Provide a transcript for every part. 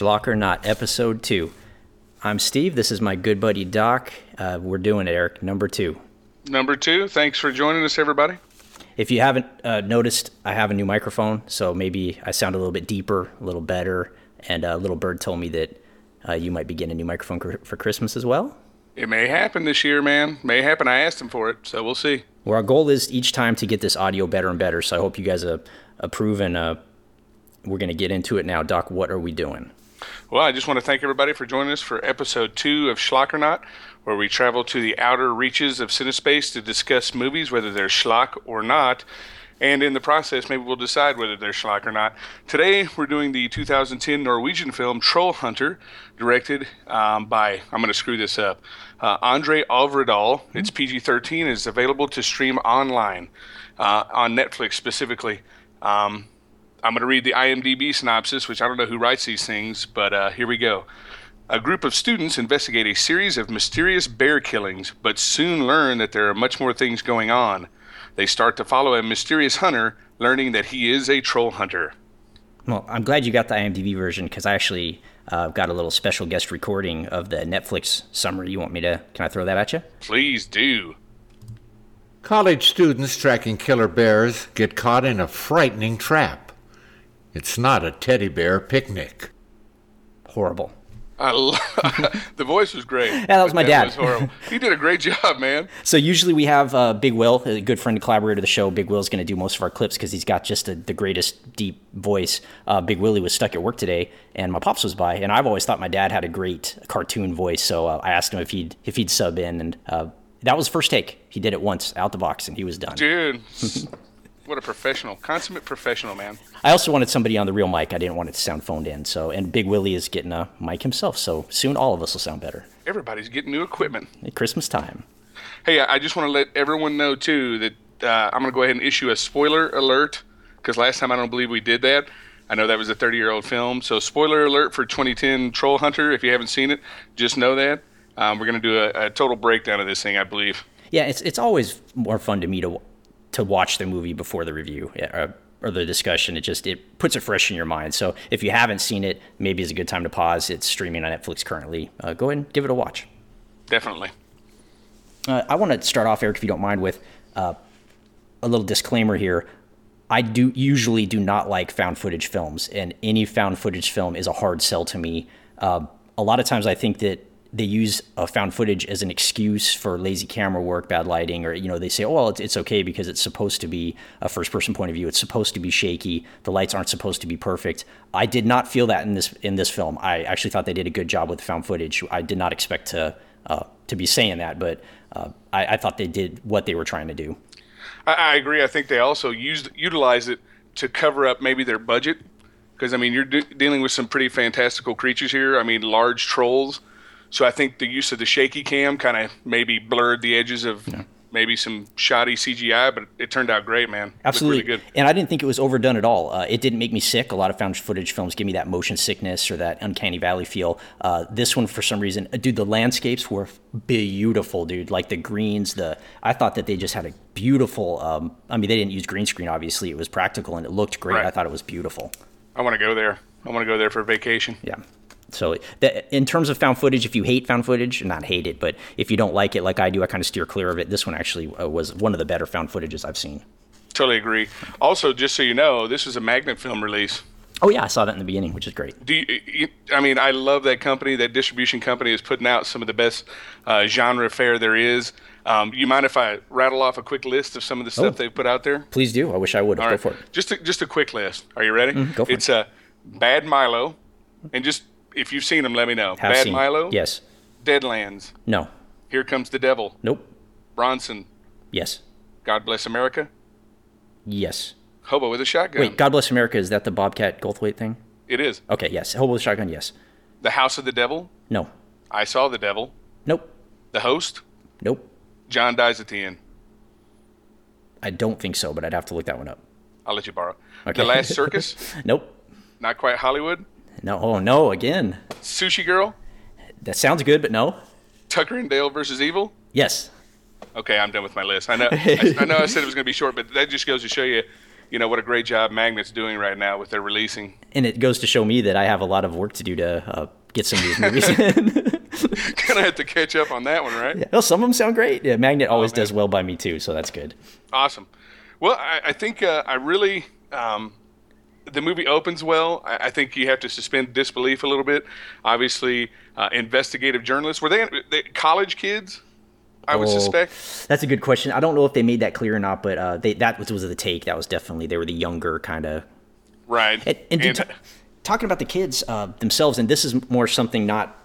Schlock or Not, Episode 2. I'm Steve. This is my good buddy Doc. Uh, we're doing it, Eric. Number two. Number two. Thanks for joining us, everybody. If you haven't uh, noticed, I have a new microphone, so maybe I sound a little bit deeper, a little better. And uh, Little Bird told me that uh, you might be getting a new microphone cr- for Christmas as well. It may happen this year, man. May happen. I asked him for it, so we'll see. Well, our goal is each time to get this audio better and better. So I hope you guys uh, approve, and uh, we're going to get into it now. Doc, what are we doing? Well, I just want to thank everybody for joining us for episode two of Schlock or Not, where we travel to the outer reaches of Cinespace to discuss movies, whether they're schlock or not. And in the process, maybe we'll decide whether they're schlock or not. Today, we're doing the 2010 Norwegian film Troll Hunter, directed um, by, I'm going to screw this up, uh, Andre Alvredal. It's PG 13 and is available to stream online uh, on Netflix specifically. Um, I'm going to read the IMDb synopsis, which I don't know who writes these things, but uh, here we go. A group of students investigate a series of mysterious bear killings, but soon learn that there are much more things going on. They start to follow a mysterious hunter, learning that he is a troll hunter. Well, I'm glad you got the IMDb version because I actually uh, got a little special guest recording of the Netflix summary. You want me to? Can I throw that at you? Please do. College students tracking killer bears get caught in a frightening trap. It's not a teddy bear picnic. Horrible. I lo- the voice was great. Yeah, that was my but dad. Was. He did a great job, man. So usually we have uh, Big Will, a good friend and collaborator of the show. Big Will's going to do most of our clips because he's got just a, the greatest deep voice. Uh, Big Willie was stuck at work today, and my pops was by, and I've always thought my dad had a great cartoon voice. So uh, I asked him if he'd if he'd sub in, and uh, that was first take. He did it once out the box, and he was done. Dude, what a professional, consummate professional, man. I also wanted somebody on the real mic. I didn't want it to sound phoned in. So, and Big Willie is getting a mic himself. So soon all of us will sound better. Everybody's getting new equipment. At Christmas time. Hey, I just want to let everyone know too that uh, I'm going to go ahead and issue a spoiler alert because last time I don't believe we did that. I know that was a 30 year old film, so spoiler alert for 2010 Troll Hunter. If you haven't seen it, just know that um, we're going to do a, a total breakdown of this thing. I believe. Yeah, it's it's always more fun to me to to watch the movie before the review uh, or the discussion. It just it puts it fresh in your mind. So if you haven't seen it, maybe it's a good time to pause. It's streaming on Netflix currently. Uh, go ahead and give it a watch. Definitely. Uh, I want to start off, Eric, if you don't mind, with uh, a little disclaimer here. I do usually do not like found footage films, and any found footage film is a hard sell to me. Uh, a lot of times, I think that they use uh, found footage as an excuse for lazy camera work, bad lighting, or you know they say, oh well, it's, it's okay because it's supposed to be a first-person point of view. It's supposed to be shaky. The lights aren't supposed to be perfect. I did not feel that in this in this film. I actually thought they did a good job with found footage. I did not expect to uh, to be saying that, but uh, I, I thought they did what they were trying to do. I, I agree. I think they also used utilize it to cover up maybe their budget because I mean you're de- dealing with some pretty fantastical creatures here. I mean large trolls. So I think the use of the shaky cam kind of maybe blurred the edges of maybe some shoddy CGI, but it turned out great, man. Absolutely. really good. And I didn't think it was overdone at all. Uh, it didn't make me sick. A lot of found footage films give me that motion sickness or that uncanny valley feel. Uh, this one, for some reason, dude, the landscapes were beautiful, dude. Like the greens, the I thought that they just had a beautiful. Um, I mean, they didn't use green screen. Obviously, it was practical and it looked great. Right. I thought it was beautiful. I want to go there. I want to go there for vacation. Yeah. So that, in terms of found footage, if you hate found footage, not hate it, but if you don't like it like I do, I kind of steer clear of it. This one actually uh, was one of the better found footages I've seen. Totally agree. Also, just so you know, this is a Magnet film release. Oh yeah, I saw that in the beginning, which is great. Do you, you, I mean, I love that company. That distribution company is putting out some of the best uh, genre fare there is. Um, you mind if I rattle off a quick list of some of the stuff Oh. they've put out there? Please do. I wish I would have. All Go right. for it. Just a, just a quick list. Are you ready? go for it's uh, Bad Milo, and just if you've seen them, let me know. Have Bad seen. Milo. Yes. Deadlands. No. Here comes the devil. Nope. Bronson. Yes. God bless America. Yes. Hobo with a shotgun. Wait, God Bless America, is that the Bobcat Goldthwait thing? It is. Okay, yes. Hobo with a Shotgun, yes. The House of the Devil. No. I saw the devil. Nope. The Host. Nope. John dies at the end. I don't think so, but I'd have to look that one up. I'll let you borrow. Okay. The Last Circus. Nope. Not quite Hollywood. No. Oh, no, again. Sushi Girl. That sounds good, but no. Tucker and Dale versus Evil. Yes. Okay, I'm done with my list. I know. I, I know. I said it was going to be short, but that just goes to show you, you know what a great job Magnet's doing right now with their releasing. And it goes to show me that I have a lot of work to do to uh, get some of these movies in. Gonna have to catch up on that one, right? yeah. Well, some of them sound great. Yeah, Magnet always man. does well by me too, so that's good. Awesome. Well, I, I think uh, I really um, the movie opens well. I, I think you have to suspend disbelief a little bit. Obviously, uh, investigative journalists were they, they college kids? I would Oh, suspect. That's a good question. I don't know if they made that clear or not, but uh, they, that was, was the take. That was definitely they were the younger kind of Right. And, and, to- talking about the kids uh, themselves, and this is more something not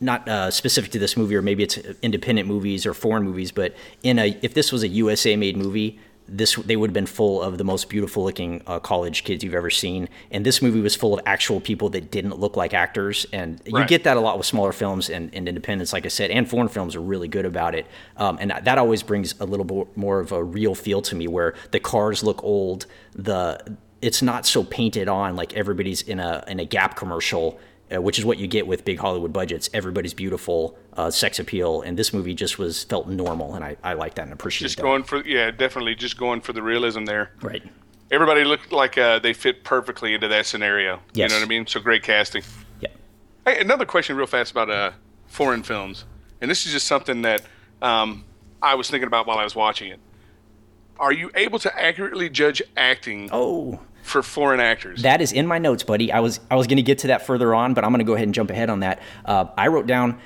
not uh, specific to this movie, or maybe it's independent movies or foreign movies. But in a if this was a USA made movie, this they would have been full of the most beautiful looking uh, college kids you've ever seen. And this movie was full of actual people that didn't look like actors, and you Right. get that a lot with smaller films and, and independents, like I said, and foreign films are really good about it. Um, and that always brings a little bit more of a real feel to me, where the cars look old, the it's not so painted on like everybody's in a in a Gap commercial, which is what you get with big Hollywood budgets. Everybody's beautiful, uh, sex appeal, and this movie just was felt normal, and I, I like that and appreciate just that. going for yeah, definitely just going for the realism there. right. Everybody looked like uh, they fit perfectly into that scenario. Yes. You know what I mean? So great casting. Yeah. Hey, another question, real fast, about uh, foreign films, and this is just something that um, I was thinking about while I was watching it. Are you able to accurately judge acting Oh. For foreign actors? That is in my notes, buddy. I was I was going to get to that further on, but I'm going to go ahead and jump ahead on that. Uh, I wrote down.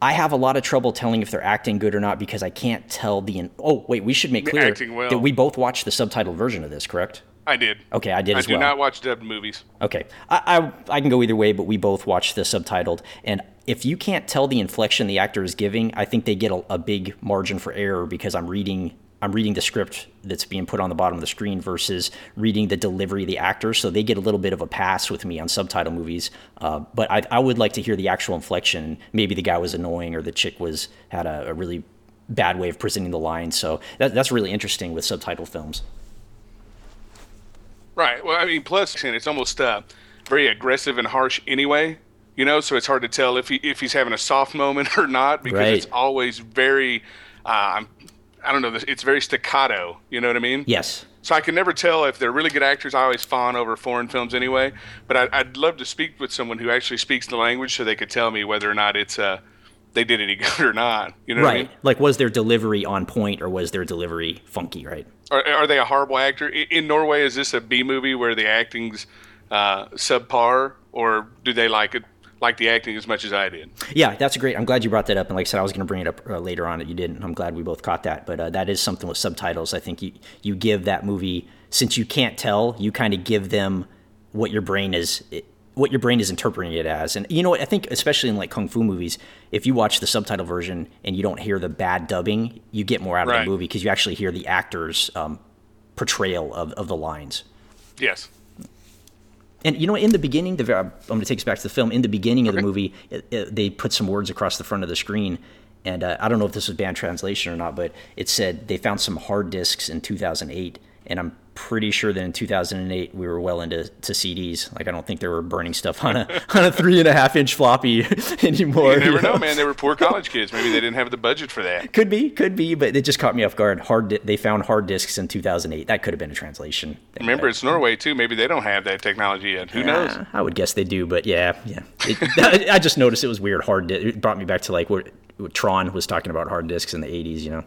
I have a lot of trouble telling if they're acting good or not because I can't tell the. In- oh wait, we should make clear well. that we both watched the subtitled version of this, correct? I did. Okay, I did I as do well. not watch dubbed movies. Okay, I, I I can go either way, but we both watched the subtitled, and if you can't tell the inflection the actor is giving, I think they get a, a big margin for error because I'm reading I'm reading the script that's being put on the bottom of the screen versus reading the delivery of the actor, so they get a little bit of a pass with me on subtitle movies. Uh, but I, I would like to hear the actual inflection. Maybe the guy was annoying or the chick was had a, a really bad way of presenting the line. So that, that's really interesting with subtitle films. Right. Well, I mean, plus it's almost uh, very aggressive and harsh anyway. You know, so it's hard to tell if he if he's having a soft moment or not because Right. it's always very. Uh, I don't know. It's very staccato. You know what I mean? Yes. So I can never tell if they're really good actors. I always fawn over foreign films anyway. But I, I'd love to speak with someone who actually speaks the language so they could tell me whether or not it's uh, they did any good or not. You know what I Right. mean? Like, was their delivery on point or was their delivery funky, right? Are, are they a horrible actor? In Norway, is this a B movie where the acting's uh, subpar, or do they like it like the acting as much as I did? Yeah, that's great. I'm glad you brought that up. And like I said, I was going to bring it up uh, later on that you didn't. I'm glad we both caught that. But uh, that is something with subtitles. I think you, you give that movie, since you can't tell, you kind of give them what your brain is. What your brain is interpreting it as, and you know what I think, especially in like kung fu movies, if you watch the subtitle version and you don't hear the bad dubbing, you get more out of Right. the movie because you actually hear the actors' um, portrayal of, of the lines. Yes. And you know, in the beginning, the, I'm going to take us back to the film. In the beginning of the movie, it, it, they put some words across the front of the screen, and uh, I don't know if this was bad translation or not, but it said they found some hard disks in 2008, and I'm pretty sure that in 2008 we were well into to CDs. Like I don't think they were burning stuff on a on a three and a half inch floppy anymore. You never you know, man. They were poor college kids. Maybe they didn't have the budget for that. Could be, could be, but it just caught me off guard. Hard, di- they found hard disks in 2008. That could have been a translation. Remember, it's Norway too. Maybe they don't have that technology yet. Who knows? Uh, I would guess they do, but yeah, yeah. It, I just noticed it was weird. Hard. Di- it brought me back to like what, what Tron was talking about hard disks in the '80s. You know.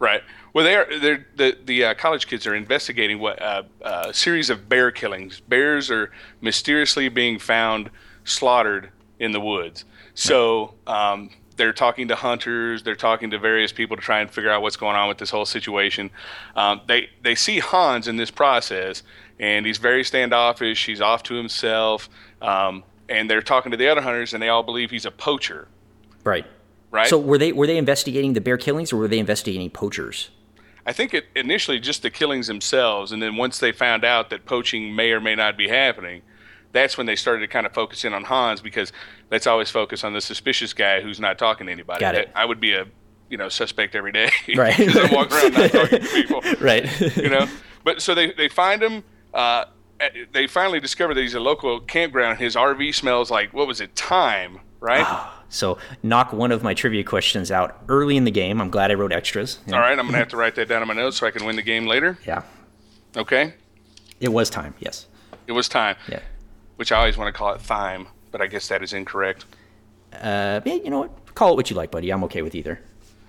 Right. Well, they are. They're, the the uh, college kids are investigating what uh, a series of bear killings. Bears are mysteriously being found slaughtered in the woods. So um, they're talking to hunters. They're talking to various people to try and figure out what's going on with this whole situation. Um, they they see Hans in this process, and he's very standoffish. He's off to himself. Um, and they're talking to the other hunters, and they all believe he's a poacher. Right. Right. So were they were they investigating the bear killings or were they investigating poachers? I think it initially just the killings themselves, and then once they found out that poaching may or may not be happening, that's when they started to kind of focus in on Hans because let's always focus on the suspicious guy who's not talking to anybody. Got it. I would be a you know suspect every day. Right. I'm walking around not talking to people, Right. you know. But so they they find him. Uh, they finally discover that he's a local campground. His RV smells like what was it? Thyme, right? So knock one of my trivia questions out early in the game. I'm glad I wrote extras. All right, I'm gonna have to write that down in my notes so I can win the game later. Yeah. Okay. It was time. Yes. It was time. Yeah. Which I always want to call it thyme, but I guess that is incorrect. Uh, yeah, you know what? Call it what you like, buddy. I'm okay with either.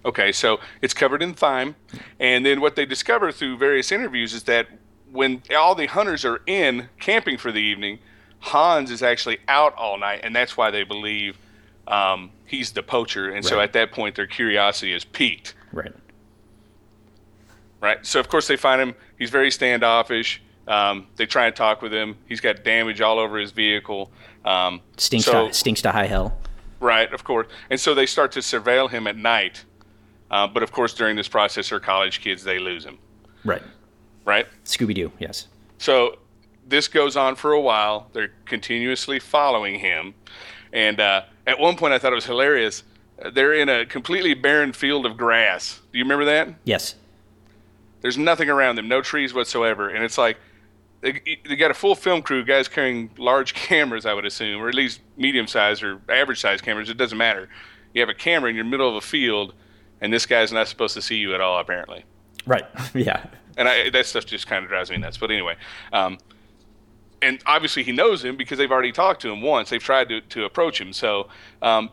Okay, so it's covered in thyme, and then what they discover through various interviews is that when all the hunters are in camping for the evening, Hans is actually out all night, and that's why they believe um, he's the poacher. And so at that point, their curiosity is piqued. Right. Right. So of course they find him. He's very standoffish. Um, they try and talk with him. He's got damage all over his vehicle. Um, Stinks so, to stinks to high hell. Right, of course. And so they start to surveil him at night. Uh, but of course, during this process, they're college kids. They lose him. Right. Right. Scooby Doo. Yes. So this goes on for a while. They're continuously following him. And uh, at one point, I thought it was hilarious. They're in a completely barren field of grass. Do you remember that? Yes. There's nothing around them, no trees whatsoever, and it's like they, they got a full film crew, guys carrying large cameras, I would assume, or at least medium sized or average sized cameras. It doesn't matter. You have a camera in your middle of a field, and this guy's not supposed to see you at all, apparently. Right. yeah. And I, that stuff just kind of drives me nuts. But anyway, um, and obviously he knows him because they've already talked to him once. They've tried to, to approach him. So um,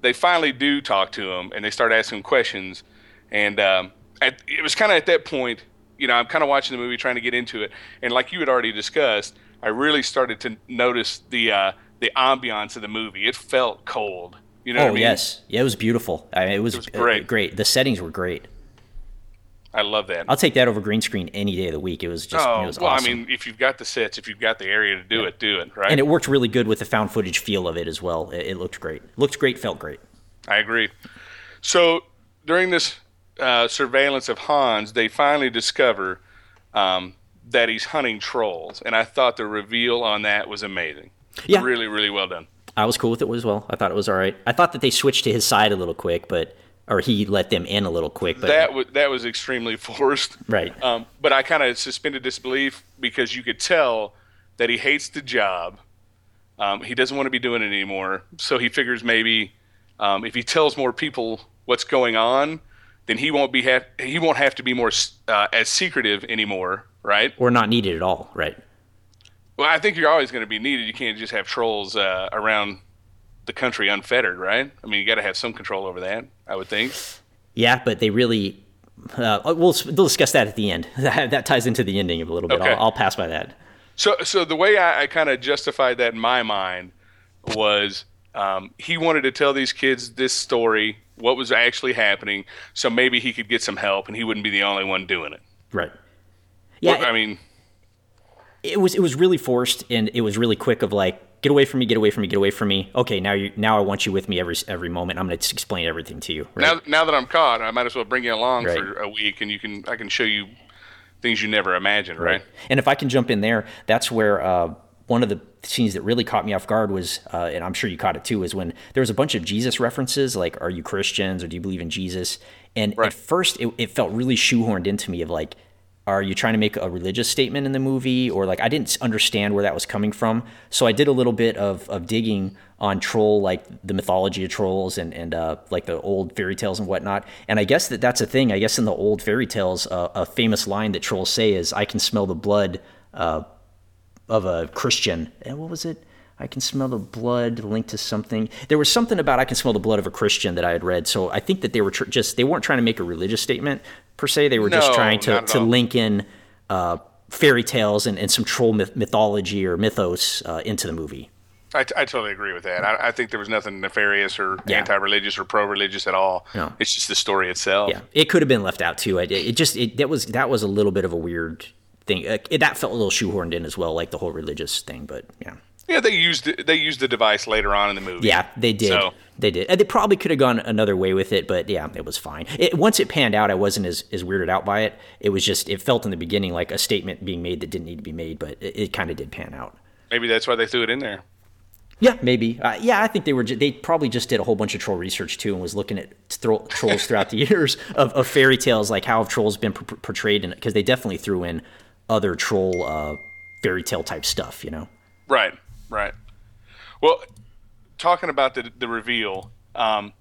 they finally do talk to him, and they start asking him questions. And um, at, it was kind of at that point, you know, I'm kind of watching the movie, trying to get into it, and like you had already discussed, I really started to notice the uh, the ambiance of the movie. It felt cold. You know Oh what I mean? yes. Yeah, it was beautiful. I mean, it was, was uh, great. great. The settings were great. I love that. I'll take that over green screen any day of the week. It was just oh, it was well, awesome. I mean, if you've got the sets, if you've got the area to do it, do it, right? and it worked really good with the found footage feel of it as well. It, it looked great. Looked great, felt great. I agree. So during this uh, surveillance of Hans, they finally discover um, that he's hunting trolls, and I thought the reveal on that was amazing. Yeah. really, really well done. I was cool with it as well. I thought it was all right. I thought that they switched to his side a little quick, but or he let them in a little quick, but that was that was extremely forced. Right. Um, but I kind of suspended disbelief because you could tell that he hates the job. Um, he doesn't want to be doing it anymore. So he figures maybe um, if he tells more people what's going on, then he won't be have he won't have to be more uh, as secretive anymore, right? or not needed at all, right? Well, I think you're always going to be needed. You can't just have trolls uh, around the country unfettered, right? I mean, you got to have some control over that. I would think. Yeah, but they really. Uh, we'll we'll discuss that at the end. That, that ties into the ending a little bit. Okay. I'll, I'll pass by that. So, so the way I, I kind of justified that in my mind was um, he wanted to tell these kids this story, what was actually happening, so maybe he could get some help, and he wouldn't be the only one doing it. Right. Yeah, Well, I mean, it was it was really forced and it was really quick of like get away from me get away from me get away from me okay now you now i want you with me every every moment i'm going to explain everything to you right? now now that I'm caught, I might as well bring you along Right. for a week, and you can I can show you things you never imagined, right? and if i can jump in there that's where uh, one of the scenes that really caught me off guard was uh, and i'm sure you caught it too is when there was a bunch of jesus references like are you christians or do you believe in jesus and Right. at first it, it felt really shoehorned into me of like are you trying to make a religious statement in the movie? Or like i didn't understand where that was coming from. So i did a little bit of, of digging on troll like the mythology of trolls and, and uh, like the old fairy tales and whatnot. And i guess that that's a thing. I guess in the old fairy tales uh, a famous line that trolls say is i can smell the blood uh, of a christian. And what was it I can smell the blood linked to something. There was something about I can smell the blood of a Christian that I had read. So I think that they were tr- just they weren't trying to make a religious statement per se. They were just trying to to all. link in uh, fairy tales and, and some troll myth- mythology or mythos uh, into the movie. I, I totally agree with that. I, I think there was nothing nefarious or Yeah. anti-religious or pro-religious at all. No. It's just the story itself. Yeah, it could have been left out too. It, it just it, that was that was a little bit of a weird thing. It, that felt a little shoehorned in as well, like the whole religious thing. But yeah. Yeah, they used it- they used the device later on in the movie. Yeah, they did. So- They did. And they probably could have gone another way with it, but yeah, it was fine. It, once it panned out, I wasn't as, as weirded out by it. It was just, it felt in the beginning like a statement being made that didn't need to be made, but it, it kind of did pan out. Maybe that's why they threw it in there. Yeah, maybe. Uh, yeah, I think they were. ju- They probably just did a whole bunch of troll research too, and was looking at tro- trolls throughout the years of, of fairy tales, like how have trolls been portrayed in? Because they definitely threw in other troll uh, fairy tale type stuff, you know. Right, right. Well, talking about the the reveal, um,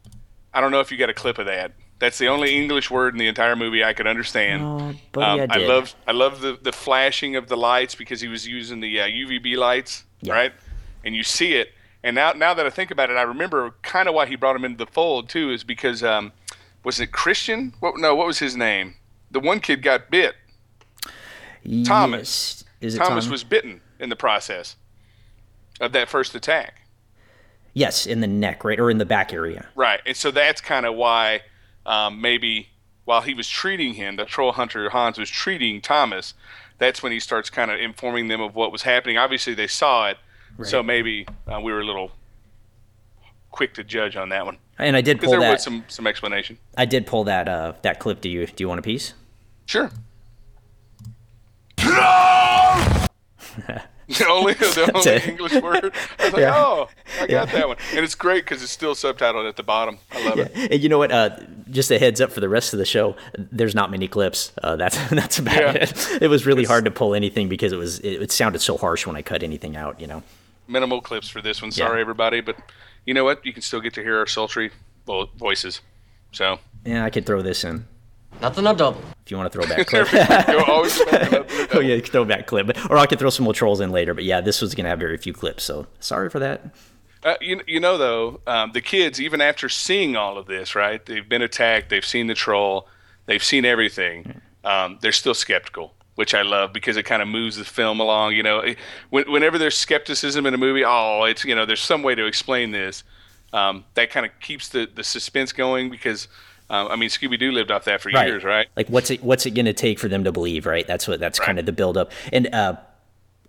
I don't know if you got a clip of that, That's the only English word in the entire movie I could understand. Oh, buddy, I Um, I did. love I love the, the flashing of the lights because he was using the uh, UVB lights, Yeah. right? And you see it. And now now that I think about it, I remember kind of why he brought him into the fold too is because um, was it Christian? What no, what was his name? The one kid got bit. Thomas. Is it Thomas Thomas? was bitten in the process of that first attack. Yes, in the neck, right, or in the back area. Right, and so that's kind of why um, maybe while he was treating him, the troll hunter Hans was treating Thomas. That's when he starts kind of informing them of what was happening. Obviously, they saw it, so maybe uh, we were a little quick to judge on that one And I did pull there that. was some some explanation. I did pull that uh, that clip. Do you do you want a piece? Sure. the only, the only. English word. I was like, Yeah. oh, I got that one. And it's great because it's still subtitled at the bottom. I love it. And you know what? Uh, just a heads up for the rest of the show. There's not many clips. Uh, that's that's about Yeah. it. It was really hard to pull anything because it was it, it sounded so harsh when I cut anything out. You know. Minimal clips for this one. Yeah. Sorry, everybody. But you know what? You can still get to hear our sultry voices. So, Yeah, I could throw this in Nothing a double. if you want to throw back clip. you'll always remember that. oh yeah, throw back clip. Or I could throw some more trolls in later. But yeah, this was gonna have very few clips. So sorry for that. Uh, you, you know, though, um, the kids, even after seeing all of this, right? They've been attacked, they've seen the troll, they've seen everything. Um, they're still skeptical, which I love because it kind of moves the film along. You know, It- when, whenever there's skepticism in a movie, oh, it's you know, there's some way to explain this. Um, that kind of keeps the, the suspense going because, um, I mean, Scooby Doo lived off that for years, right? Like what's it what's it going to take for them to believe, right? That's what that's Right. kind of the build up. And uh,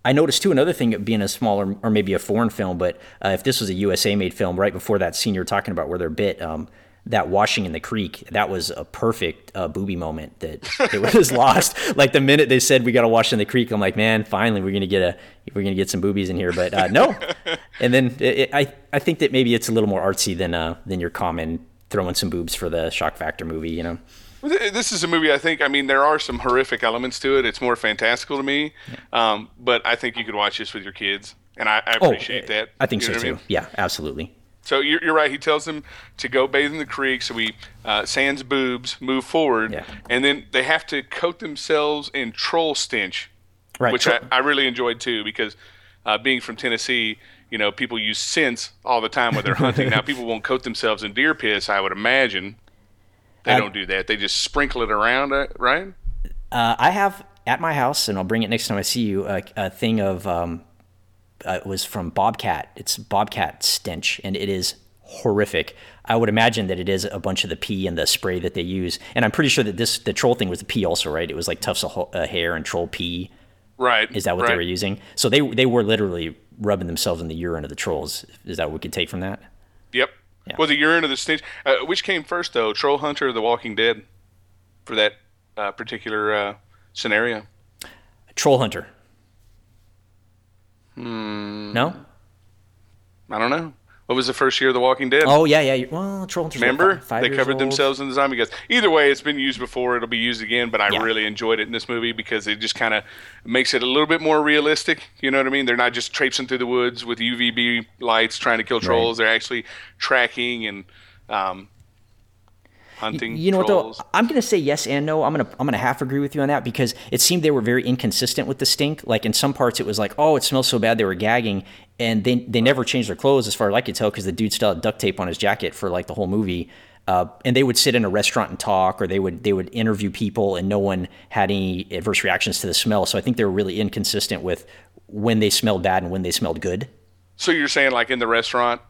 I noticed too another thing being a smaller or maybe a foreign film, but uh, if this was a USA made film, right before that scene you're talking about where they're bit, um, that washing in the creek, that was a perfect uh, booby moment that it was lost. Like the minute they said we got to wash in the creek, I'm like, man, finally we're gonna get a we're gonna get some boobies in here, but uh, no. and then it, it, I I think that maybe it's a little more artsy than uh, than your common throwing some boobs for the shock factor movie, you know. This is a movie. I think. I mean, there are some horrific elements to it. It's more fantastical to me, um, but I think you could watch this with your kids, and I, I appreciate that. Oh, I think You so know too. mean? Yeah, absolutely. So you're, you're right. He tells them to go bathe in the creek. So we uh, sans boobs, move forward, Yeah. and then they have to coat themselves in troll stench, Right. which I, I really enjoyed too because uh, being from Tennessee, you know, people use scents all the time when they're hunting. now people won't coat themselves in deer piss. I would imagine they Uh, don't do that. They just sprinkle it around, uh, right? uh, I have at my house, and I'll bring it next time I see you. A, a thing of um, uh, it was from Bobcat. It's Bobcat stench, and it is horrific. I would imagine that it is a bunch of the pee and the spray that they use, and I'm pretty sure that this the troll thing was the pee also, right? It was like tufts of ho- uh, hair and troll pee. Right. Is that what right. they were using? So they they were literally rubbing themselves in the urine of the trolls. Is that what we could take from that? Yep. Yeah. Well, the urine of the stench. Uh, which came first, though, Troll Hunter or The Walking Dead, for that uh, particular uh, scenario? Troll hunter. No. I don't know. What was the first year of The Walking Dead? Oh yeah, yeah. Well, troll Remember, five- five they covered old. themselves in the zombie guts. Either way, it's been used before. It'll be used again, but I Yeah. really enjoyed it in this movie because it just kind of makes it a little bit more realistic. You know what I mean? They're not just traipsing through the woods with UVB lights trying to kill trolls. They're actually tracking and um, hunting. You know what though? I'm gonna say yes and no. I'm gonna I'm gonna half agree with you on that because it seemed they were very inconsistent with the stink. Like in some parts, it was like, oh, it smells so bad they were gagging, and they they never changed their clothes as far as I could tell because the dude still had duct tape on his jacket for like the whole movie. Uh, and they would sit in a restaurant and talk, or they would they would interview people, and no one had any adverse reactions to the smell. So I think they were really inconsistent with when they smelled bad and when they smelled good. So you're saying like in the restaurant,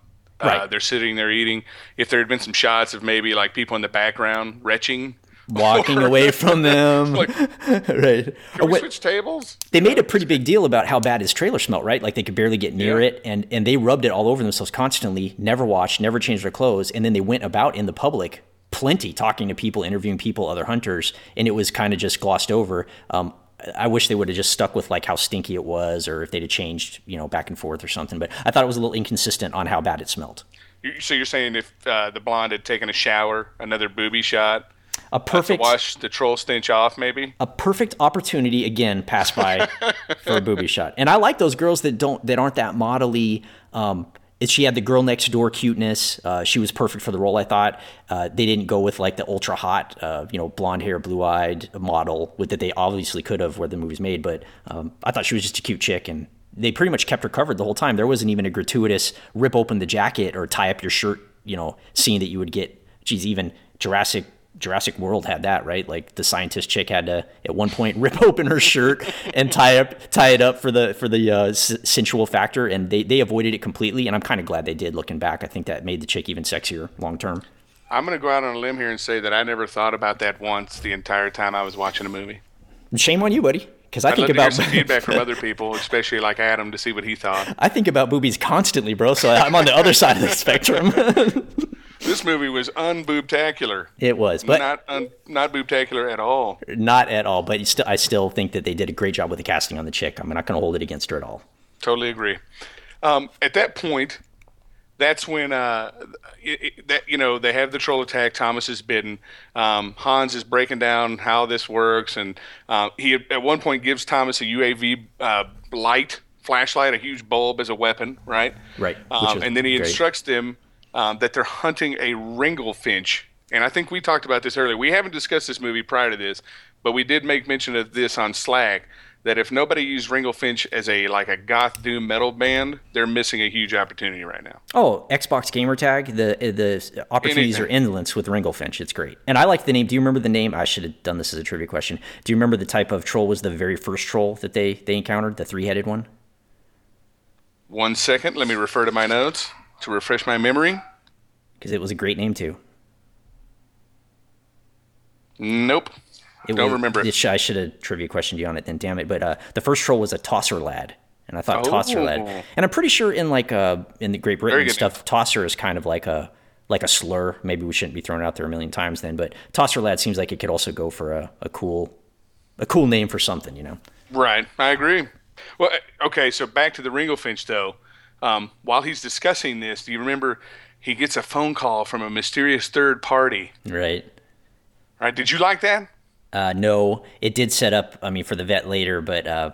uh, they're sitting there eating. If there had been some shots of maybe like people in the background retching, Walking away from them, like right? can we switch tables? they made a pretty big deal about how bad his trailer smelled, right? Like they could barely get near Yeah. it, and and they rubbed it all over themselves constantly. Never washed, never changed their clothes, and then they went about in the public plenty, talking to people, interviewing people, other hunters, and it was kind of just glossed over. Um, I wish they would have just stuck with like how stinky it was, or if they'd have changed, you know, back and forth or something. But I thought it was a little inconsistent on how bad it smelled. So you're saying if uh, the blonde had taken a shower, another booby shot, A uh, to perfect, wash the troll stench off, maybe? a perfect opportunity again passed by for a booby shot. And I like those girls that don't that aren't that modelly. Um, she had the girl next door cuteness. Uh, she was perfect for the role, I thought. Uh, they didn't go with like the ultra hot, uh, you know, blonde hair, blue eyed model with that they obviously could have where the movie's made. But um, I thought she was just a cute chick, and they pretty much kept her covered the whole time. There wasn't even a gratuitous rip open the jacket or tie up your shirt, you know, scene that you would get. Geez, even Jurassic Jurassic World had that, right? Like the scientist chick had to at one point rip open her shirt and tie up tie it up for the for the uh, s- sensual factor, and they they avoided it completely. And I'm kind of glad they did. Looking back, I think that made the chick even sexier long term. I'm going to go out on a limb here and say that I never thought about that once the entire time I was watching a movie. Shame on you, buddy, because I I'd think about some feedback from other people, especially like Adam, to see what he thought. I think about boobies constantly, bro. So I'm on the other side of the spectrum. This movie was unboobtacular. it was, but not un, not boobtacular at all. not at all. But still, I still think that they did a great job with the casting on the chick. I'm not going to hold it against her at all. Totally agree. Um, at that point, that's when uh, it, it, that you know they have the troll attack. Thomas is bitten. Um, Hans is breaking down how this works, and uh, he at one point gives Thomas a UAV uh, light flashlight, a huge bulb as a weapon, right? Right, Um, and then he great. instructs them um, that they're hunting a ringlefinch. And I think we talked about this earlier. We haven't discussed this movie prior to this, but we did make mention of this on Slack. That if nobody used Ringlefinch as a like a goth doom metal band, they're missing a huge opportunity right now. Oh, Xbox gamer tag. The the opportunities are endless with Ringlefinch. It's great, and I like the name. Do you remember the name? I should have done this as a trivia question. Do you remember the type of troll was the very first troll that they they encountered? The three headed one. One second, let me refer to my notes to refresh my memory. Because it was a great name too. Nope. It Don't was- remember it. I should have trivia questioned you on it then. Damn it! But uh, the first troll was a tosser lad, and I thought tosser Oh. lad. And I'm pretty sure in like uh in the Great Britain Very and good stuff, tosser is kind of like a like a slur. Maybe we shouldn't be throwing out there a million times then. But tosser lad seems like it could also go for a, a cool a cool name for something. You know. Right, I agree. Well, uh, okay, so back to the Ringo Finch though. Um, while he's discussing this, do you remember he gets a phone call from a mysterious third party? Right. Right? Did you like that? Uh, no, it did set up. I mean, for the vet later, but uh,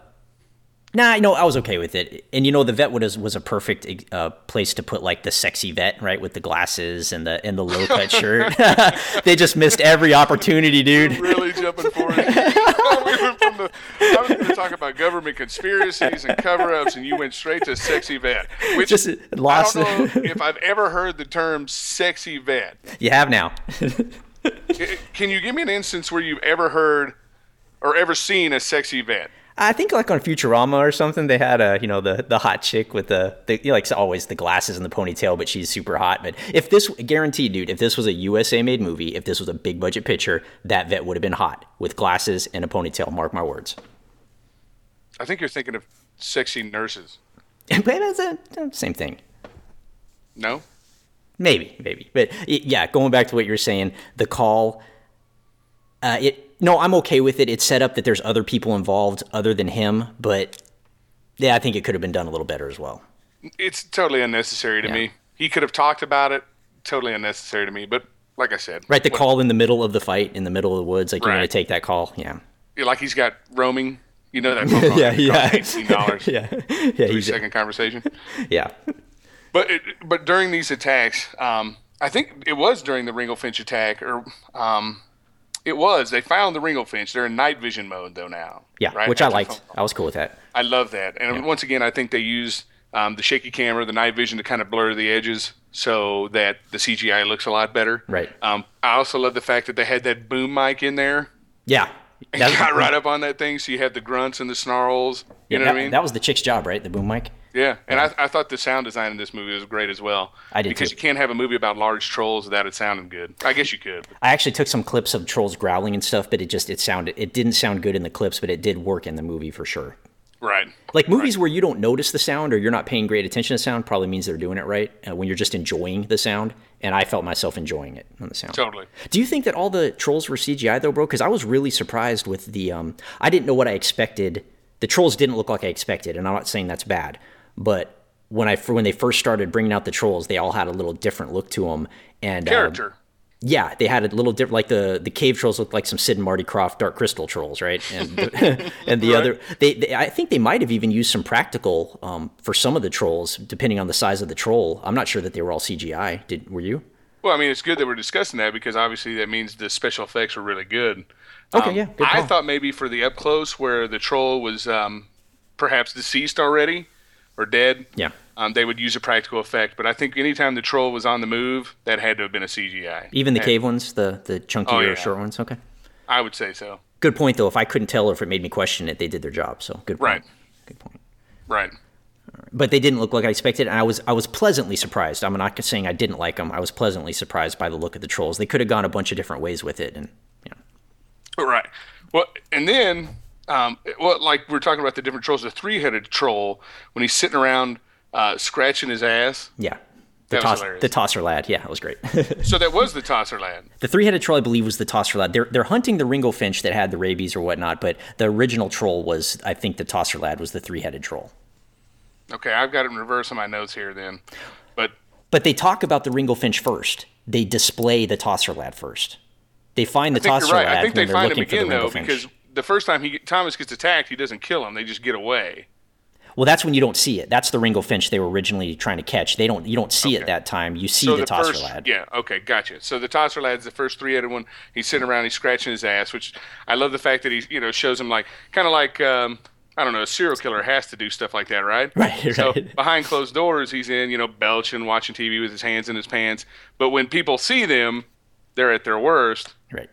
nah, no, I was okay with it. And you know, the vet was was a perfect uh, place to put like the sexy vet, right, with the glasses and the and the low cut shirt. they just missed every opportunity, dude. Really jumping forward. we went from the, I was going to talk about government conspiracies and cover-ups, and you went straight to sexy vet. Which Just lost- I don't know if I've ever heard the term sexy vet. You have now. Can you give me an instance where you've ever heard or ever seen a sexy vet? I think like on Futurama or something, they had a you know the the hot chick with the, the you know, like always the glasses and the ponytail, but she's super hot. But if this guaranteed, dude, if this was a USA made movie, if this was a big budget picture, that vet would have been hot with glasses and a ponytail. Mark my words. I think you're thinking of sexy nurses. a, same thing. No? Maybe, maybe, but yeah. Going back to what you're saying, the call. Uh, it no, I'm okay with it. It's set up that there's other people involved other than him, but yeah, I think it could have been done a little better as well. It's totally unnecessary to Yeah. me. He could have talked about it. Totally unnecessary to me. But like I said, Right, the what- call in the middle of the fight, in the middle of the woods, like you're going to take that call. Yeah. like he's got roaming. You know that phone call yeah, yeah. eighteen dollars. yeah. Yeah, Three he's, second conversation. yeah. But it, but during these attacks, um, I think it was during the Ringlefinch attack, or um, it was. They found the Ringlefinch. They're in night vision mode though now. Yeah, right? which I After the liked. I was cool with that. I love that. And once again, I think they used um, the shaky camera, the night vision to kind of blur the edges so that the CGI looks a lot better. Right. Um, I also love the fact that they had that boom mic in there. Yeah. And got right up on that thing, so you had the grunts and the snarls. You yeah, know that, what I mean? that was the chick's job, right? The boom mic. Yeah, and I, I thought the sound design in this movie was great as well. I did because too. you can't have a movie about large trolls without it sounding good. I guess you could. I actually took some clips of trolls growling and stuff, but it just it sounded it didn't sound good in the clips, but it did work in the movie for sure. Right. Like movies where you don't notice the sound or you're not paying great attention to sound probably means they're doing it right. Uh, when you're just enjoying the sound, and I felt myself enjoying it on the sound. Totally. Do you think that all the trolls were CGI though, bro? Because I was really surprised with the. Um, I didn't know what I expected. The trolls didn't look like I expected, and I'm not saying that's bad. But when I when they first started bringing out the trolls, they all had a little different look to them. And uh, Character. Yeah, they had a little different. Like the the cave trolls looked like some Sid and Marty Krofft Dark Crystal trolls, right? And the, and the Right. other, they, they I think they might have even used some practical um, for some of the trolls, depending on the size of the troll. I'm not sure that they were all CGI. Did were you? Well, I mean, it's good that we're discussing that because obviously that means the special effects were really good. Okay, Um, yeah, good I thought maybe for the up close where the troll was um, perhaps deceased already or dead, Yeah. um, they would use a practical effect. But I think anytime the troll was on the move, that had to have been a CGI. Even the And cave ones, the the chunkier, Oh, yeah. short ones. Okay. I would say so. Good point, though. If I couldn't tell or if it made me question it, they did their job. So good point. Right. Good point. Right. But they didn't look like I expected, and I was I was pleasantly surprised. I'm not saying I didn't like them. I was pleasantly surprised by the look of the trolls. They could have gone a bunch of different ways with it, and you know, Right. Well, and then, um, well, like we're talking about the different trolls. The three-headed troll, when he's sitting around uh, scratching his ass. yeah. The toss, the tosser lad, yeah, that was great. So that was the tosser lad. the three-headed troll, I believe, was the tosser lad. They're they're hunting the Ringo finch that had the rabies or whatnot, but the original troll was, I think, the tosser lad was the three-headed troll. Okay, I've got it in reverse on my notes here then. But But they talk about the Ringo finch first. They display the tosser lad first. They find the tosser right. lad I think when they they're find him looking for the again Ringo though finch. because the first time he Thomas gets attacked, he doesn't kill him. They just get away. Well, that's when you don't see it. That's the Ringo Finch they were originally trying to catch. They don't. You don't see it that time. You see So the, the, tosser first, lad. yeah, okay, gotcha. So the tosser lad's the first three-headed one. He's sitting around, he's scratching his ass, which I love the fact that he, you know, shows him like kind of like um, I don't know, a serial killer has to do stuff like that, right? Right, So right. behind closed doors, he's in, you know, belching, watching TV with his hands in his pants. But when people see them, they're at their worst. Right.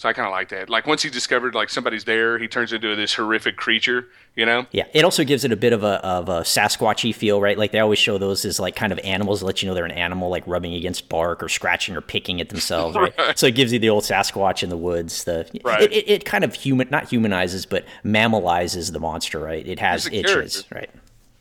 So I kind of like that. Like once he discovered like somebody's there, he turns into this horrific creature. You know? Yeah. It also gives it a bit of a of a Sasquatchy feel, right? Like they always show those as like kind of animals let you know they're an animal, like rubbing against bark or scratching or picking at themselves, right? So it gives you the old Sasquatch in the woods. The Right. it, it, it kind of human, not humanizes, but mammalizes the monster, right? It has it itches, character.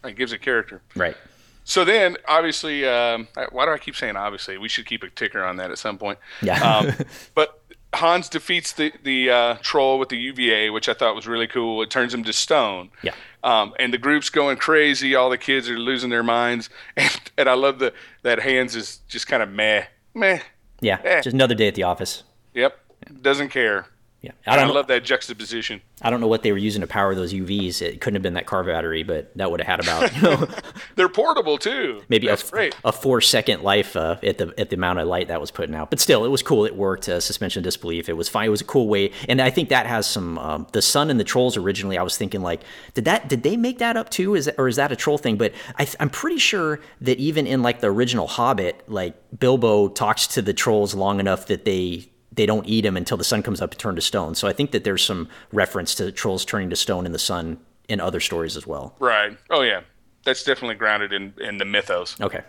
right? It gives a character. Right. So then, obviously, um, why do I keep saying obviously? We should keep a ticker on that at some point. Yeah. Um, but Hans defeats the the uh, troll with the UVA, which I thought was really cool. It turns him to stone. Yeah. Um, and the group's going crazy. All the kids are losing their minds, and, and I love the that Hans is just kind of meh, meh. Yeah. Eh. Just another day at the office. Yep, doesn't care. Yeah. I, I don't. know, love that juxtaposition. I don't know what they were using to power those UVs. It couldn't have been that car battery, but that would have had about you know They're portable too. maybe a, great. a four second life uh, at the at the amount of light that was putting out. But still, it was cool. It worked. Uh, suspension disbelief. It was fine. It was a cool way, and I think that has some. Um, the sun and the trolls originally. I was thinking like, did that did they make that up too? Is that, or is that a troll thing? But I, I'm pretty sure that even in like the original Hobbit, like Bilbo talks to the trolls long enough that they. They don't eat him until the sun comes up and turn to stone. So I think that there's some reference to trolls turning to stone in the sun in other stories as well. Right. Oh yeah, that's definitely grounded in in the mythos. Okay.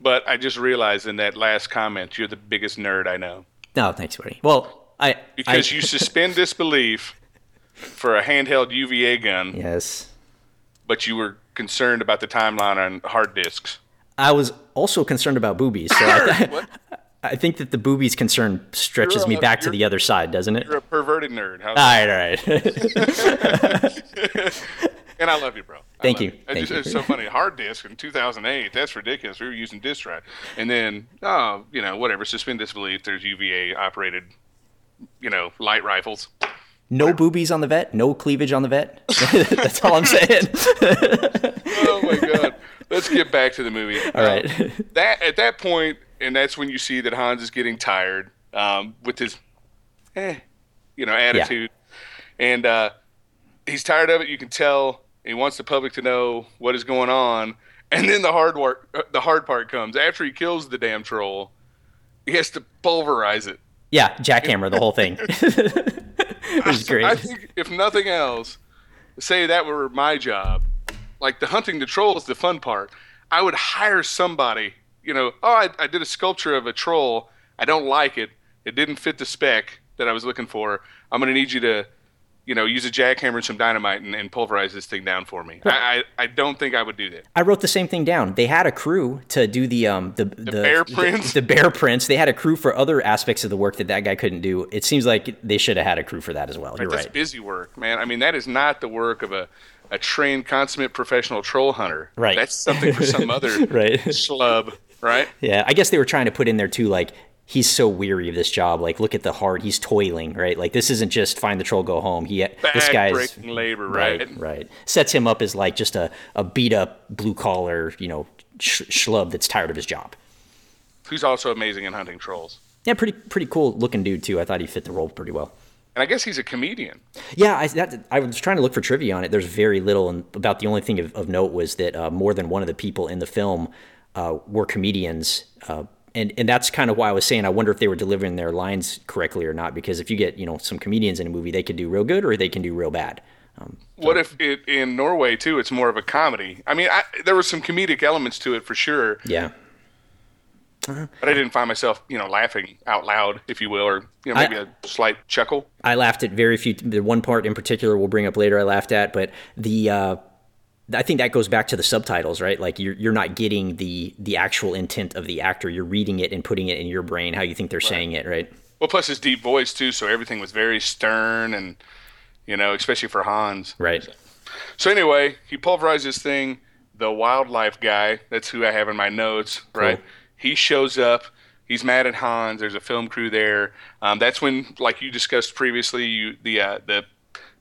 But I just realized in that last comment, you're the biggest nerd I know. No, thanks, buddy. Well, I Because I, you suspend disbelief for a handheld UVA gun, yes. but you were concerned about the timeline on hard disks. I was also concerned about boobies, so I, I think that the boobies concern stretches You're me back to the other side, doesn't it? You're a perverted nerd. How's All right, all right. And I love you, bro. Thank you. It Thank just, you. It's so funny. Hard disk in 2008. That's ridiculous. We were using disk drive, and then oh, you know, whatever. Suspend disbelief. There's UVA operated, you know, light rifles. no boobies on the vet, no cleavage on the vet. That's all I'm saying. Oh my god. Let's get back to the movie. All right. Uh, that at that point, and that's when you see that Hans is getting tired um, with his, eh, you know, attitude, and uh, he's tired of it. You can tell he wants the public to know what is going on. And then the hard work, uh, the hard part comes after he kills the damn troll. He has to pulverize it. Yeah, jackhammer the whole thing. it was great. I think if nothing else, say that were my job, like the hunting the troll is the fun part. I would hire somebody. You know, oh, I, I did a sculpture of a troll. I don't like it. It didn't fit the spec that I was looking for. I'm going to need you to, you know, use a jackhammer and some dynamite and, and pulverize this thing down for me. I, I, I don't think I would do that. I wrote the same thing down. They had a crew to do the um the the, bear prints? The, bear prints. They had a crew for other aspects of the work that that guy couldn't do. It seems like they should have had a crew for that as well. You're That's right. busy work, man. I mean, that is not the work of a, a trained, consummate professional troll hunter. Right. That's something for some other Right. schlub, right? Yeah, I guess they were trying to put in there too, like he's so weary of this job. Like, look at the heart; He's toiling, right? Like, this isn't just find the troll, go home. He this guy's labor, right? right, Sets him up as like just a, a beat up blue collar, you know, sh- schlub that's tired of his job. Who's also amazing in hunting trolls. Yeah, pretty pretty cool looking dude too. I thought he fit the role pretty well. And I guess he's a comedian. Yeah, I, that, I was trying to look for trivia on it. There's very little, and about the only thing of, of note was that uh, more than one of the people in the film uh, were comedians, uh, and and that's kind of why I was saying I wonder if they were delivering their lines correctly or not. Because if you get you know some comedians in a movie, they could do real good or they can do real bad. Um, What if it in Norway too? It's more of a comedy. I mean, I, there were some comedic elements to it for sure, yeah, but I didn't find myself, you know, laughing out loud, if you will, or you know, maybe a slight chuckle. I laughed at very few. The one part in particular we'll bring up later, I laughed at, but the uh, I think that goes back to the subtitles, right? Like you're you're not getting the the actual intent of the actor. You're reading it and putting it in your brain how you think they're saying it, right? Well, plus his deep voice too, so everything was very stern and, you know, especially for Hans. Right. So anyway, he pulverizes thing. The wildlife guy, that's who I have in my notes, right? He shows up. He's mad at Hans. There's a film crew there. Um, that's when, like you discussed previously, you the uh, the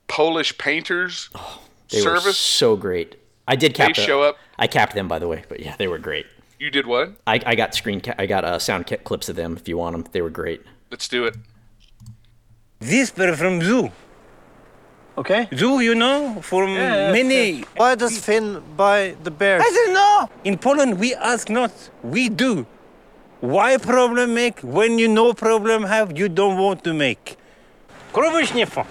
Polish painters They were service. so great. I did cap. They show up. I capped them, by the way, but yeah, they were great. You did what? I, I got screen. Ca- I got uh, sound ca- clips of them if you want them. They were great. Let's do it. This Whisper from zoo. Okay. Zoo, you know, for many. Why does Finn buy the bear? I don't know. In Poland, we ask not, we do. Why problem make when you no problem have, you don't want to make? Krobyś nie fa.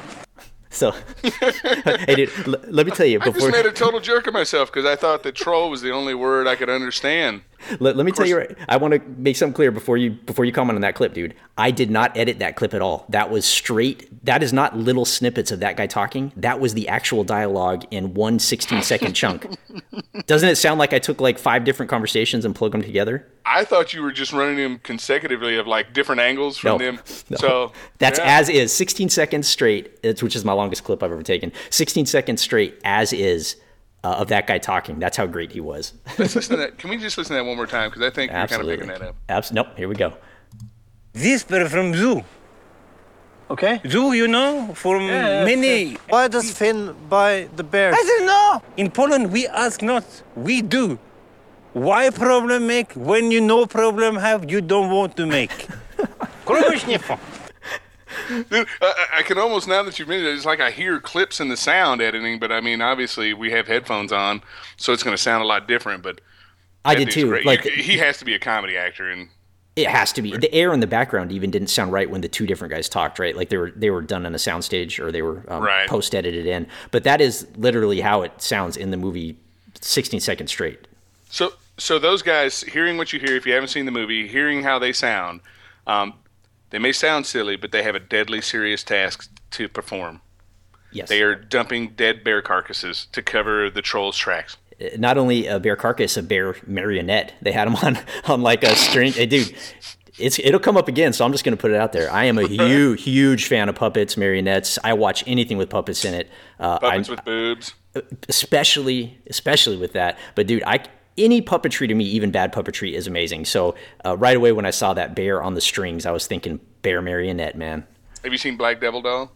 So, hey, dude, l- let me tell you Before... I just made a total jerk of myself because I thought that troll was the only word I could understand. Let, let me tell you, right, I want to make something clear before you before you comment on that clip, dude. I did not edit that clip at all. That was straight. That is not little snippets of that guy talking. That was the actual dialogue in one 16 second chunk. Doesn't it sound like I took like five different conversations and plugged them together? I thought you were just running them consecutively of like different angles from No. them. No. So That's yeah. as is, 16 seconds straight, it's, which is my longest clip I've ever taken. 16 seconds straight, as is, uh, of that guy talking. That's how great he was. Let's listen to that. Can we just listen to that one more time? Because I think you're kind of picking that up. Abs- nope, here we go. Whisper from zoo. Okay. Zoo, you know, for many. Why does Finn buy the bear? I don't know. In Poland, we ask not, we do. Why problem make when you no problem have, you don't want to make? Krobyś nie fa. Dude, I, I- can almost now that you've mentioned it, it's like I hear clips in the sound editing, but I mean, obviously we have headphones on, so it's going to sound a lot different. But I did too. great. Like he has to be a comedy actor, and It has to be. The air in the background even didn't sound right when the two different guys talked, right? Like they were they were done on a soundstage or they were um, Right. post edited in. But that is literally how it sounds in the movie, 16 seconds straight. so so those guys hearing what you hear, if you haven't seen the movie, hearing how they sound, um, they may sound silly, but they have a deadly serious task to perform. Yes. They are dumping dead bear carcasses to cover the trolls' tracks. Not only a bear carcass, a bear marionette. They had him on on like a string. Hey, dude, it's it'll come up again, so I'm just gonna put it out there. I am a huge huge fan of puppets, marionettes. I watch anything with puppets in it. Uh, Puppets I, with boobs. especially especially with that. But dude, I any puppetry to me, even bad puppetry, is amazing. So uh, right away when I saw that bear on the strings, I was thinking bear marionette, man. Have you seen Black Devil Doll?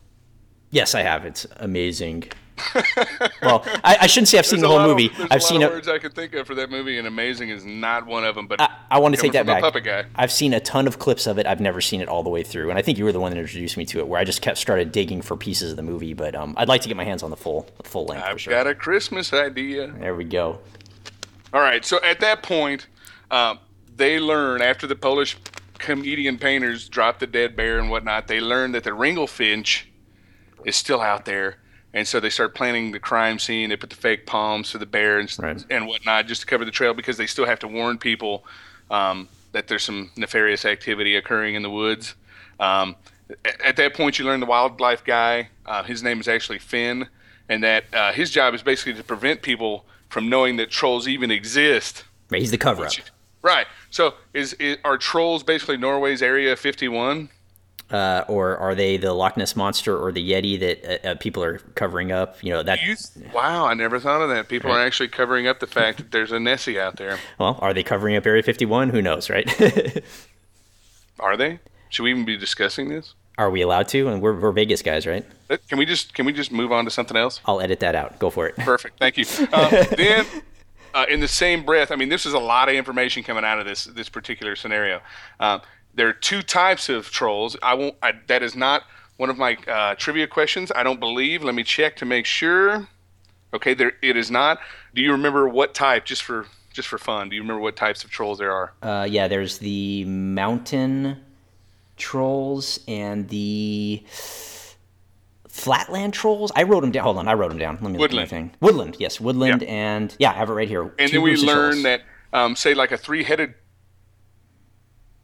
Yes, I have. It's amazing. well, I, I shouldn't say I've seen There's the whole movie. Of, I've a lot seen of it. words I could think of for that movie, and amazing is not one of them. But I, I want to take that back. puppet guy. I've seen a ton of clips of it. I've never seen it all the way through, and I think you were the one that introduced me to it. Where I just kept started digging for pieces of the movie, but um, I'd like to get my hands on the full the full length I've sure. got a Christmas idea. There we go. All right, so at that point, um, they learn after the Polish comedian painters drop the dead bear and whatnot. They learn that the Ringlefinch is still out there, and so they start planning the crime scene. They put the fake palms to the bear and, Right. and whatnot just to cover the trail because they still have to warn people um, that there's some nefarious activity occurring in the woods. Um, at that point, you learn the wildlife guy. Uh, his name is actually Finn, and that uh, his job is basically to prevent people from knowing that trolls even exist. Right, he's the cover up. Right. So, is, is are trolls basically Norway's Area 51? uh, or are they the Loch Ness monster or the Yeti that uh, uh, people are covering up? You know that. You, wow, I never thought of that. People are actually covering up the fact that there's a Nessie out there. Well, are they covering up Area 51? Who knows, right? Are they? Should we even be discussing this? Are we allowed to? And we're, we're Vegas guys, right? Uh, Can we just can we just move on to something else? I'll edit that out. Go for it. Perfect. Thank you. Um, then, uh, in the same breath, I mean, this is a lot of information coming out of this this particular scenario. Um, there are two types of trolls. I won't. I, that is not one of my uh, trivia questions. I don't believe. Let me check to make sure. Okay, there it is not. Do you remember what type? Just for just for fun, do you remember what types of trolls there are? Uh, yeah, there's the mountain trolls and the flatland trolls. I wrote them down. Hold on, I wrote them down. Let me look at my Woodland. thing. Woodland, yes, woodland, Yeah. and yeah, I have it right here. and Two then we learn trolls. that um, say like a three-headed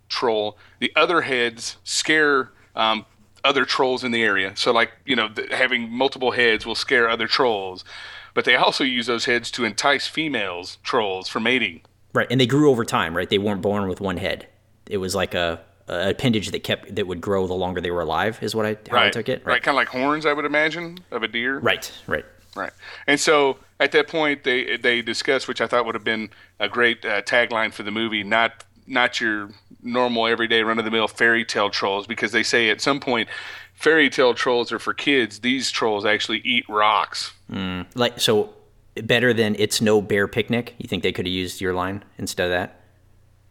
troll the other heads scare um, other trolls in the area so like you know th- having multiple heads will scare other trolls but they also use those heads to entice females trolls for mating right, and they grew over time. Right, they weren't born with one head. It was like a appendage that kept that would grow the longer they were alive. Is what I how I took it. right, kind of like horns i would imagine of a deer right, right. Right. And so at that point, they they discussed, which I thought would have been a great uh, tagline for the movie, not not your normal everyday run of the mill fairy tale trolls, because they say at some point, fairy tale trolls are for kids. These trolls actually eat rocks. Like so, better than it's no bear picnic. You think they could have used your line instead of that?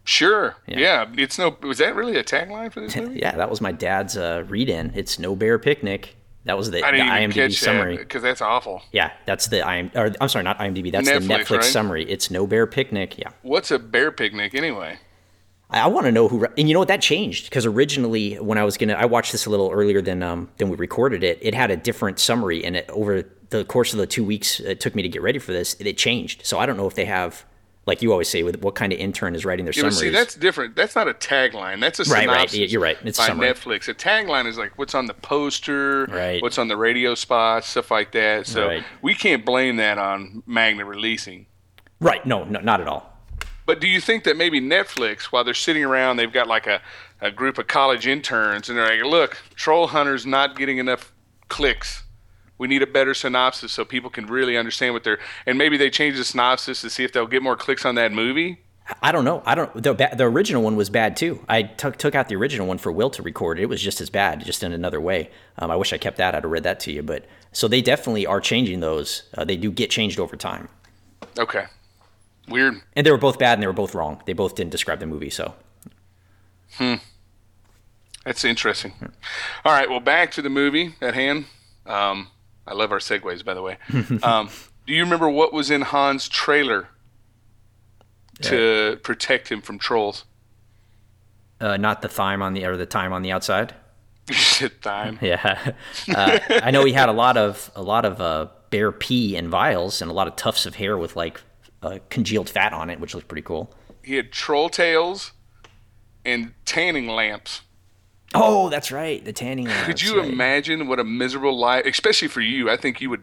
Sure. Yeah. It's no. Was that really a tagline for this movie? Yeah, that was my dad's uh, read-in. It's no bear picnic. That was the, I the IMDb summary. that because that's awful. Yeah, that's the IM. Or I'm sorry, not IMDb. That's the Netflix, Netflix right? summary. It's no bear picnic. Yeah, What's a bear picnic anyway? I, I want to know who. And you know what? That changed because originally when I was gonna, I watched this a little earlier than um than we recorded it. It had a different summary, and it over the course of the two weeks it took me to get ready for this, it changed. So I don't know if they have, like you always say, with what kind of intern is writing their Yeah, summaries. see, that's different. That's not a tagline. That's a Right, right. You're right. It's by summary. Netflix. A tagline is like what's on the poster, Right. what's on the radio spots, stuff like that. So Right. we can't blame that on Magnet Releasing. right. No, no, not at all. But do you think that maybe Netflix, while they're sitting around, they've got like a, a group of college interns, and they're like, look, Troll Hunter's not getting enough clicks. We need a better synopsis so people can really understand what they're. And maybe they change the synopsis to see if they'll get more clicks on that movie. I don't know. I don't. The the original one was bad too. I took took out the original one for Will to record. It was just as bad, just in another way. Um, I wish I kept that. I'd have read that to you. But so they definitely are changing those. Uh, they do get changed over time. Okay. Weird. And they were both bad and they were both wrong. They both didn't describe the movie. So Hmm. That's interesting. All right, well, back to the movie at hand. Um, I love our segues, by the way. um, do you remember what was in Han's trailer to protect him from trolls? uh, not the time on the or the time on the outside. Time. Yeah, uh, I know he had a lot of a lot of uh, bear pee in vials and a lot of tufts of hair with like uh, congealed fat on it, which looked pretty cool. He had troll tails and tanning lamps. Oh, that's right, the tanning. Could you right. imagine what a miserable life, especially for you? I think you would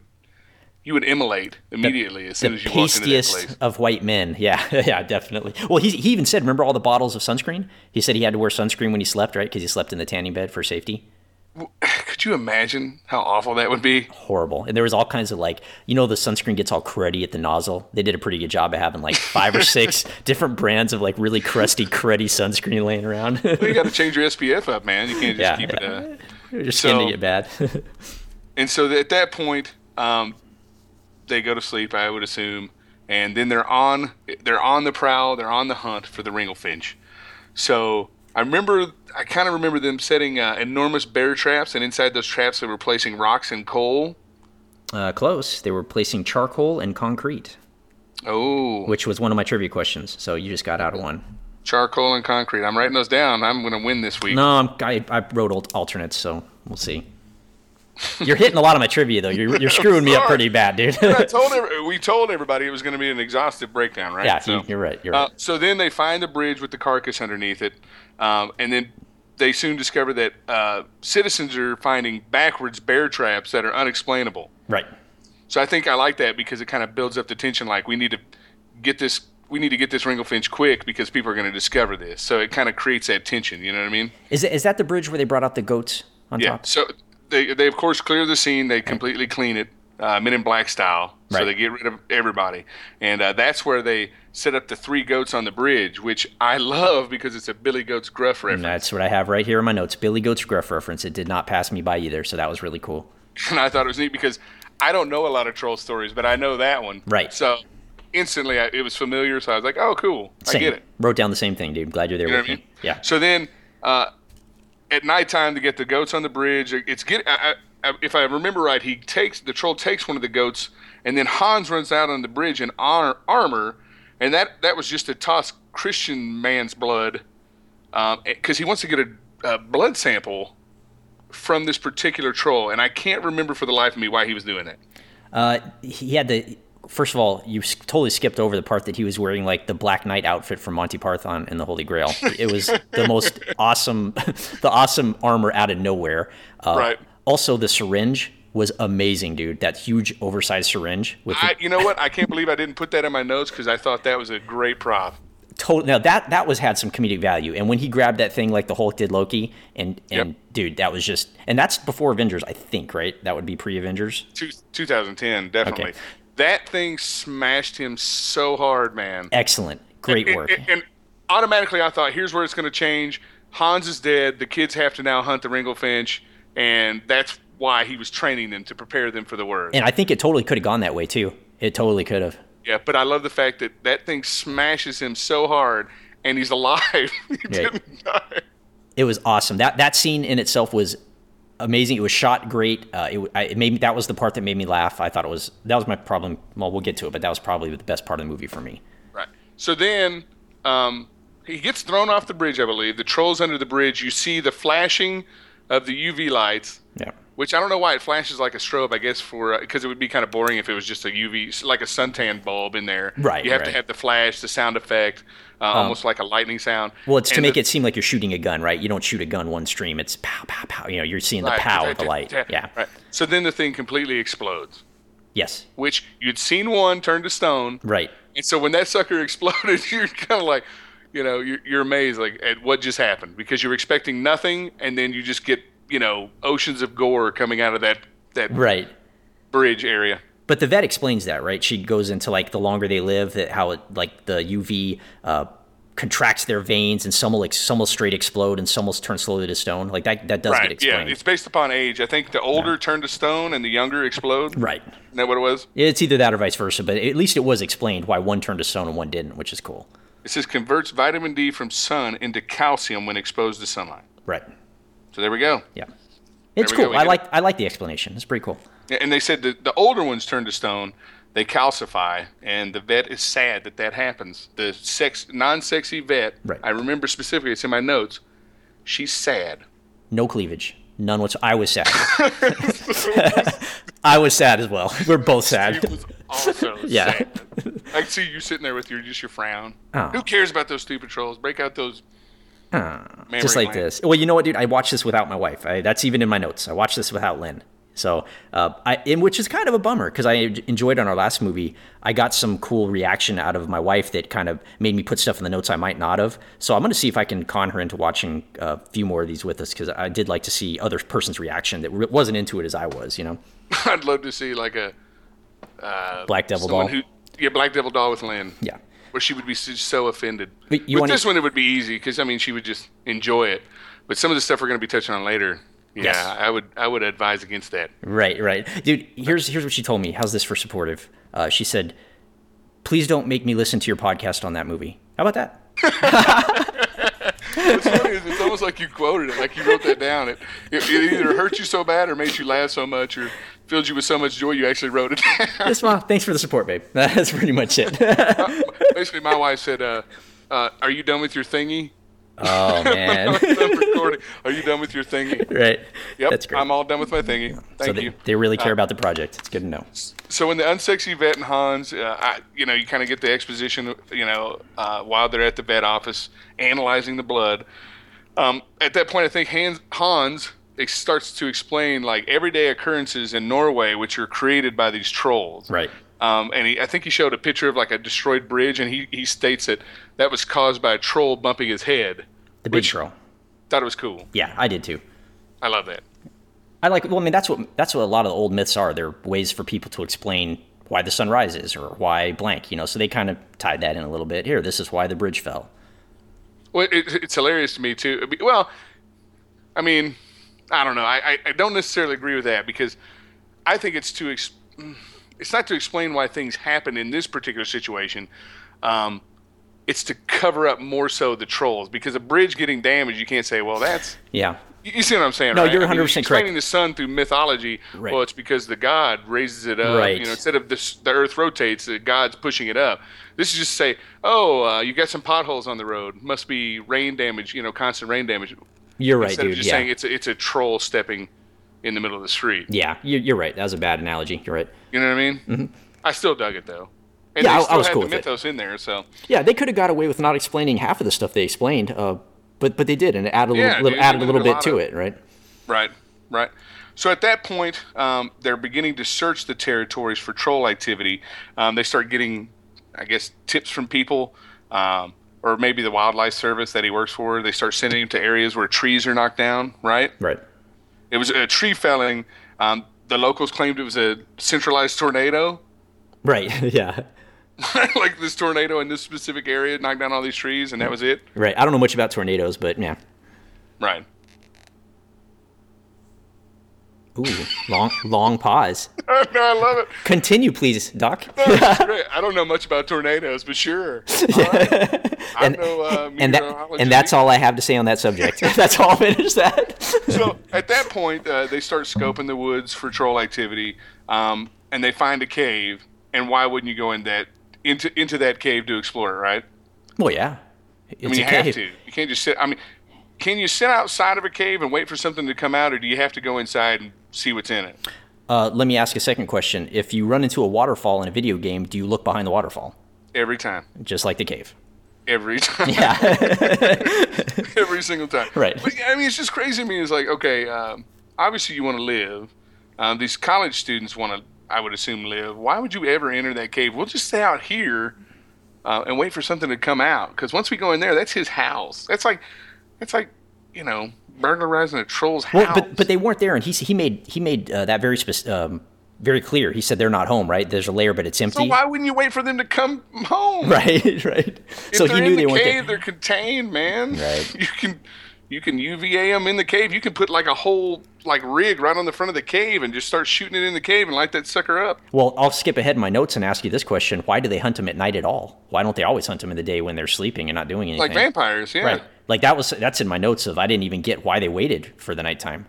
you would immolate immediately as soon as you walked into that place. of white men. Yeah, yeah, definitely. Well, he, he even said, remember all the bottles of sunscreen? He said he had to wear sunscreen when he slept, right? Because he slept in the tanning bed for safety. Could you imagine how awful that would be? Horrible. And there was all kinds of like, you know, the sunscreen gets all cruddy at the nozzle. They did a pretty good job of having like five or six different brands of like really crusty, cruddy sunscreen laying around. You got to change your SPF up, man. You can't just Yeah, keep it. Uh, Your skin So- to get bad. And so at that point, um, they go to sleep, I would assume, and then they're on they're on the prowl, they're on the hunt for the Ringlefinch. So I remember, I kind of remember them setting uh, enormous bear traps, and inside those traps they were placing rocks and coal. uh, close. They were placing charcoal and concrete, Oh, which was one of my trivia questions. So you just got out of one. charcoal and concrete. I'm writing those down. I'm going to win this week. No, I'm, I, I wrote al- alternates, so we'll see. You're hitting a lot of my trivia, though. You're, you're screwing me up pretty bad, dude. I told every, we told everybody it was going to be an exhaustive breakdown, right? yeah, So- you, you're right. You're Uh, right. so then they find the bridge with the carcass underneath it, um, and then they soon discover that uh, citizens are finding backwards bear traps that are unexplainable. Right. So I think I like that because it kind of builds up the tension. Like we need to get this, we need to get this Ringlefinch quick because people are going to discover this. So it kind of creates that tension. You know what I mean? Is, it, is that the bridge where they brought out the goats on Yeah. top? So they they of course clear the scene. They completely clean it, uh, Men in Black style. Right. So they get rid of everybody, and uh, that's where they set up the three goats on the bridge, which I love because it's a Billy Goats Gruff reference. And that's what I have right here in my notes. Billy Goat's Gruff reference. It did not pass me by either, so that was really cool. and I thought it was neat because I don't know a lot of troll stories, but I know that one. Right. So instantly, I, it was familiar. So I was like, "Oh, cool! Same. I get it." Wrote down the same thing, dude. Glad you're there You with what I me. mean? Yeah. So then, uh, at nighttime, to get the goats on the bridge, it's get. I, I, if I remember right, he takes the troll takes one of the goats, and then Hans runs out on the bridge in honor, armor, and that that was just to toss Christian man's blood, because he wants to get a, a blood sample from this particular troll, and I can't remember for the life of me why he was doing that. Uh, he had the. First of all, you totally skipped over the part that he was wearing like the Black Knight outfit from Monty Python and the Holy Grail. It was the most awesome, the awesome armor out of nowhere. Uh, Right. Also, the syringe was amazing, dude. That huge, oversized syringe with the you know what? I can't believe I didn't put that in my notes because I thought that was a great prop. total. Now that that was had some comedic value, and when he grabbed that thing like the Hulk did Loki, and and Yep. dude, that was just, and that's before Avengers, I think, right? That would be pre-Avengers. Two, 2010, definitely. Okay. That thing smashed him so hard, man. Excellent, great And- work. And, and automatically, I thought, here's where it's going to change. Hans is dead. The kids have to now hunt the Ringlefinch, and that's why he was training them to prepare them for the word. And I think it totally could have gone that way too. It totally could have. yeah, but I love the fact that that thing smashes him so hard, and he's alive. he didn't die. It was awesome. That that scene in itself was amazing. It was shot great. Uh, it, I, it made me, that was the part that made me laugh. I thought it was that was my problem. Well, we'll get to it, but that was probably the best part of the movie for me. Right. So then um, he gets thrown off the bridge, I believe. The troll's under the bridge. You see the flashing of the UV lights, Yeah. Which I don't know why it flashes like a strobe. I guess for because it would be kind of boring if it was just a UV, like a suntan bulb in there. Right, You have right. Um, to have the flash, the sound effect, uh, almost like a lightning sound. Well, it's to make the- it seem like you're shooting a gun, right? You don't shoot a gun one stream. It's pow pow pow. You know, you're seeing the right, pow of the light. right, Yeah. Right. So then the thing completely explodes, Yes. which you'd seen one turn to stone. Right. And so when that sucker exploded, you're kind of like, you know, you're, you're amazed like at what just happened because you're expecting nothing, and then you just get, you know, oceans of gore coming out of that that Right. bridge area. But the vet explains that, right? She goes into like the longer they live, that how it like the UV uh, contracts their veins, and some will ex- some will straight explode, and some will turn slowly to stone. Like that that does get right. Yeah. It's based upon age. I think the older turn to stone and the younger explode. right. Isn't that what it was? It's either that or vice versa, but at least it was explained why one turned to stone and one didn't, which is cool. It says converts vitamin D from sun into calcium when exposed to sunlight. Right. So there we go. Yeah. It's cool. I like I like the explanation. It's pretty cool. And they said that the older ones turn to stone, they calcify, and the vet is sad that that happens. The sex, non-sexy vet, Right. I remember specifically, it's in my notes. She's sad. No cleavage. None whatsoever. I was sad. I was sad as well. We're both sad. She was also Yeah. sad. I see you sitting there with your just your frown. Oh. Who cares about those stupid trolls? Break out those. Memory just like glands. this. Well, you know what, dude? I watched this without my wife. I, that's even in my notes. I watched this without Lynn. So, uh, I, in, which is kind of a bummer because I enjoyed on our last movie. I got some cool reaction out of my wife that kind of made me put stuff in the notes I might not have. So I'm going to see if I can con her into watching a few more of these with us because I did like to see other person's reaction that wasn't into it as I was. You know, I'd love to see like a Black Devil doll. who, yeah, Black Devil doll with Lynn. yeah. Where she would be so- offended. But you With wanna- this one, it would be easy because I mean, she would just enjoy it. But some of the stuff we're going to be touching on later, yeah, Yes. I would I would advise against that. Right, right, dude. Here's here's what she told me. How's this for supportive? Uh, she said, "Please don't make me listen to your podcast on that movie." How about that? What's funny is it's almost like you quoted it, like you wrote that down. It, it, it either hurt you so bad or made you laugh so much or filled you with so much joy you actually wrote it down. Yes, well, thanks for the support, babe. That's pretty much it. Basically, my wife said, uh, uh, "Are you done with your thingy?" Oh man, Are you done with your thingy? right? Yep, That's great. I'm all done with my thingy. so Thank they, you. they really care Uh, about the project. It's good to know. so in the unsexy vet and Hans, uh, I, you know, you kind of get the exposition, you know, uh, while they're at the vet office analyzing the blood. Um, at that point, I think Hans, Hans ex- starts to explain like everyday occurrences in Norway, which are created by these trolls. Right. Um, and he, I think he showed a picture of like a destroyed bridge, and he, he states that that was caused by a troll bumping his head. The big troll. Thought it was cool. Yeah, I did too. I love that. I like. Well, I mean, that's what that's what a lot of the old myths are. They're ways for people to explain why the sun rises or why blank, you know. So they kind of tied that in a little bit. Here, this is why the bridge fell. Well, it, it's hilarious to me too. Well, I mean, I don't know. I, I don't necessarily agree with that because I think it's to ex- it's not to explain why things happen in this particular situation. Um, it's to cover up more so the trolls because a bridge getting damaged, you can't say, well, that's Yeah, You see what I'm saying? No, right? you're I mean, 100% correct. Explaining the sun through mythology. Right. Well, it's because the god raises it up. Right. You know, instead of this, the Earth rotates, the God's pushing it up. This is just say, oh, uh, you got some potholes on the road. Must be rain damage. You know, constant rain damage. you're right, Instead dude. of just Yeah, saying it's a, it's a troll stepping in the middle of the street. yeah, you- you're right. That was a bad analogy. You're right. You know what I mean? I still dug it though. And. Yeah, I- I was cool with it. mythos in there, so Yeah, they could have got away with not explaining half of the stuff they explained, uh, but but they did, and it added a Yeah, little, little added a little a bit to of- it, right? Right, right. So at that point, um, they're beginning to search the territories for troll activity. Um, they start getting, I guess, tips from people, um, or maybe the wildlife service that he works for. They start sending him to areas where trees are knocked down. Right. Right. It was a tree felling. Um, the locals claimed it was a centralized tornado. Right. yeah. like this tornado in this specific area knocked down all these trees, and that was it. Right. I don't know much about tornadoes, but yeah. Right. Ooh, long long pause. no, I love it. Continue, please, Doc. That's great. I don't know much about tornadoes, but sure. All right. I And- know uh, and that and that's all I have to say on that subject. that's all. I Finish that. so at that point, uh, they start scoping the woods for troll activity, um, and they find a cave. And why wouldn't you go in that into into that cave to explore it, right? well, yeah. It's I mean, you have cave. to. You can't just sit. I mean, can you sit outside of a cave and wait for something to come out, or do you have to go inside and see what's in it? Uh, let me ask a second question. If you run into a waterfall in a video game, do you look behind the waterfall, Every time. just like the cave? Every time. Yeah. every single time. Right. But I mean, it's just crazy to me. It's like, okay, um, obviously you want to live. Um, these college students want to, I would assume, live. Why would you ever enter that cave? We'll just stay out here uh, and wait for something to come out. Because once we go in there, that's his house. That's like, that's like, you know, burglarizing a troll's well, house. but but they weren't there, and he he made he made uh, that very spec- um, very clear. He said they're not home, right? There's a layer, but it's empty. so why wouldn't you wait for them to come home? Right, right. If so he knew the they weren't cave, there. they're contained, man. Right. You can you can UVA them in the cave. You can put like a whole like rig right on the front of the cave and just start shooting it in the cave and light that sucker up. Well, I'll skip ahead in my notes and ask you this question: Why do they hunt them at night at all? Why don't they always hunt them in the day when they're sleeping and not doing anything? Like vampires, yeah. Right. Like that was that's in my notes of I didn't even get why they waited for the nighttime.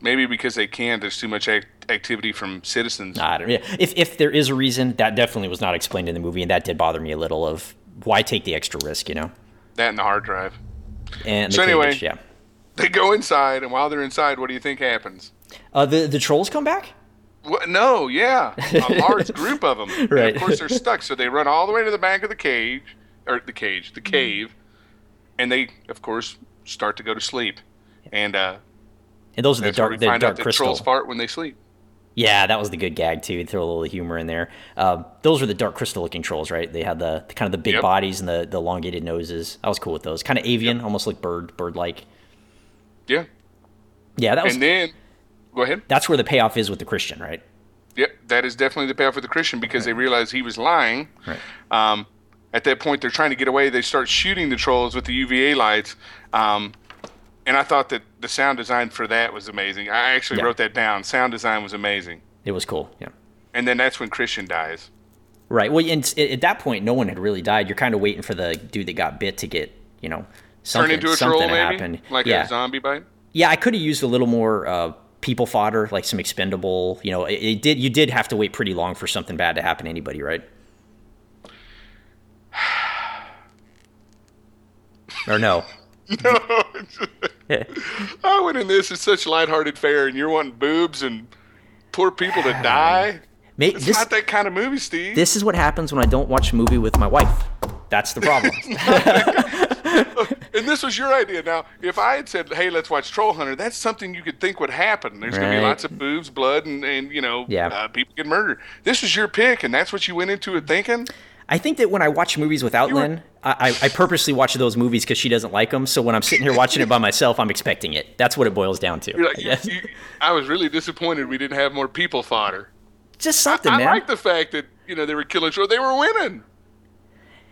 Maybe because they can. There's too much act- activity from citizens. I don't. Yeah. If if there is a reason, that definitely was not explained in the movie, and that did bother me a little. Of why take the extra risk, you know? That and the hard drive. And the So anyway- yeah. They go inside, and while they're inside, what do you think happens? Uh, the the trolls come back. What? No, yeah, a large group of them. And Right. of course, they're stuck, so they run all the way to the back of the cage, or the cage, the cave, and they, of course, start to go to sleep. And uh, And those are the dark the find dark out that crystal. trolls fart when they sleep. Yeah, that was the good gag too. Throw a little humor in there. Um, those were the dark crystal looking trolls, right? They had the, the kind of the big Yep. bodies and the, the elongated noses. I was cool with those. Kind of avian, almost like bird bird like. Yeah, Yeah, that was and then go ahead. that's where the payoff is with the Christian, right? Yep, that is definitely the payoff for the Christian because they realize he was lying. Right. Um, at that point, they're trying to get away. They start shooting the trolls with the UVA lights. Um, and I thought that the sound design for that was amazing. I actually Yeah. wrote that down. Sound design was amazing. It was cool. Yeah. And then that's when Christian dies. Right. Well, and at that point, no one had really died. You're kind of waiting for the dude that got bit to get, you know, something, Turn into a something troll, maybe? happen. Like yeah. a zombie bite? Yeah, I could have used a little more uh, people fodder, like some expendable. You know, it, it did. You did have to wait pretty long for something bad to happen to anybody, right? or no? I went in this. It's such lighthearted fare, and you're wanting boobs and poor people to die. It's this not that kind of movie, Steve. this is what happens when I don't watch a movie with my wife. That's the problem. And this was your idea. Now, if I had said, "Hey, let's watch Troll Hunter," that's something you could think would happen. There's going to be lots of boobs, blood, and, and you know, Yeah. uh, people get murdered. This was your pick, and that's what you went into it thinking. I think that when I watch movies without You Lynn, I, I, I purposely watch those movies because she doesn't like them. So when I'm sitting here watching it by myself, I'm expecting it. That's what it boils down to. Like, I you- you- I was really disappointed we didn't have more people fodder. just something, I man. like the fact that you know they were killing trolls. They were winning.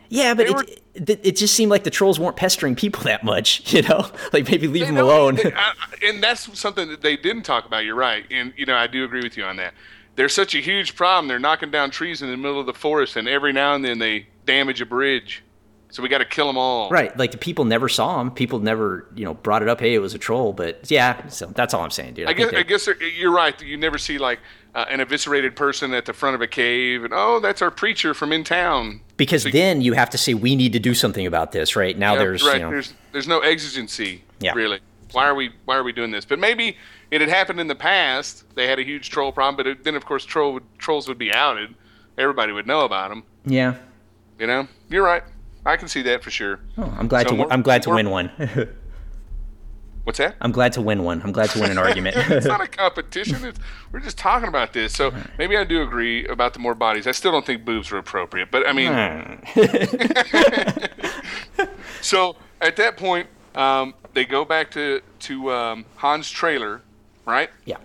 yeah, but it, were- it, it just seemed like the trolls weren't pestering people that much. You know, like maybe leave them alone. they- I- I- and that's something that they didn't talk about. You're right, and you know I do agree with you on that. There's such a huge problem. They're knocking down trees in the middle of the forest, and every now and then they damage a bridge. So we got to kill them all. Right, like the people never saw him. People never, you know, brought it up. Hey, it was a troll. But yeah, so that's all I'm saying, dude. I guess think I guess you're right. You never see like uh, an eviscerated person at the front of a cave, and oh, that's our preacher from in town. because then you have to say we need to do something about this, right? Now Yeah, there's, right. you know, There's there's no exigency. Yeah. Really. Why are we Why are we doing this? But maybe it had happened in the past. They had a huge troll problem, but it, then of course troll would, trolls would be outed. Everybody would know about them. yeah. You know. You're right. I can see that for sure. Oh, I'm glad So to. I'm glad to win one. What's that? I'm glad to win one. I'm glad to win an argument. it's not a competition. It's, we're just talking about this. So maybe I do agree about the more bodies. I still don't think boobs are appropriate, but I mean, so at that point, um, they go back to to um, Han's trailer, right? yeah.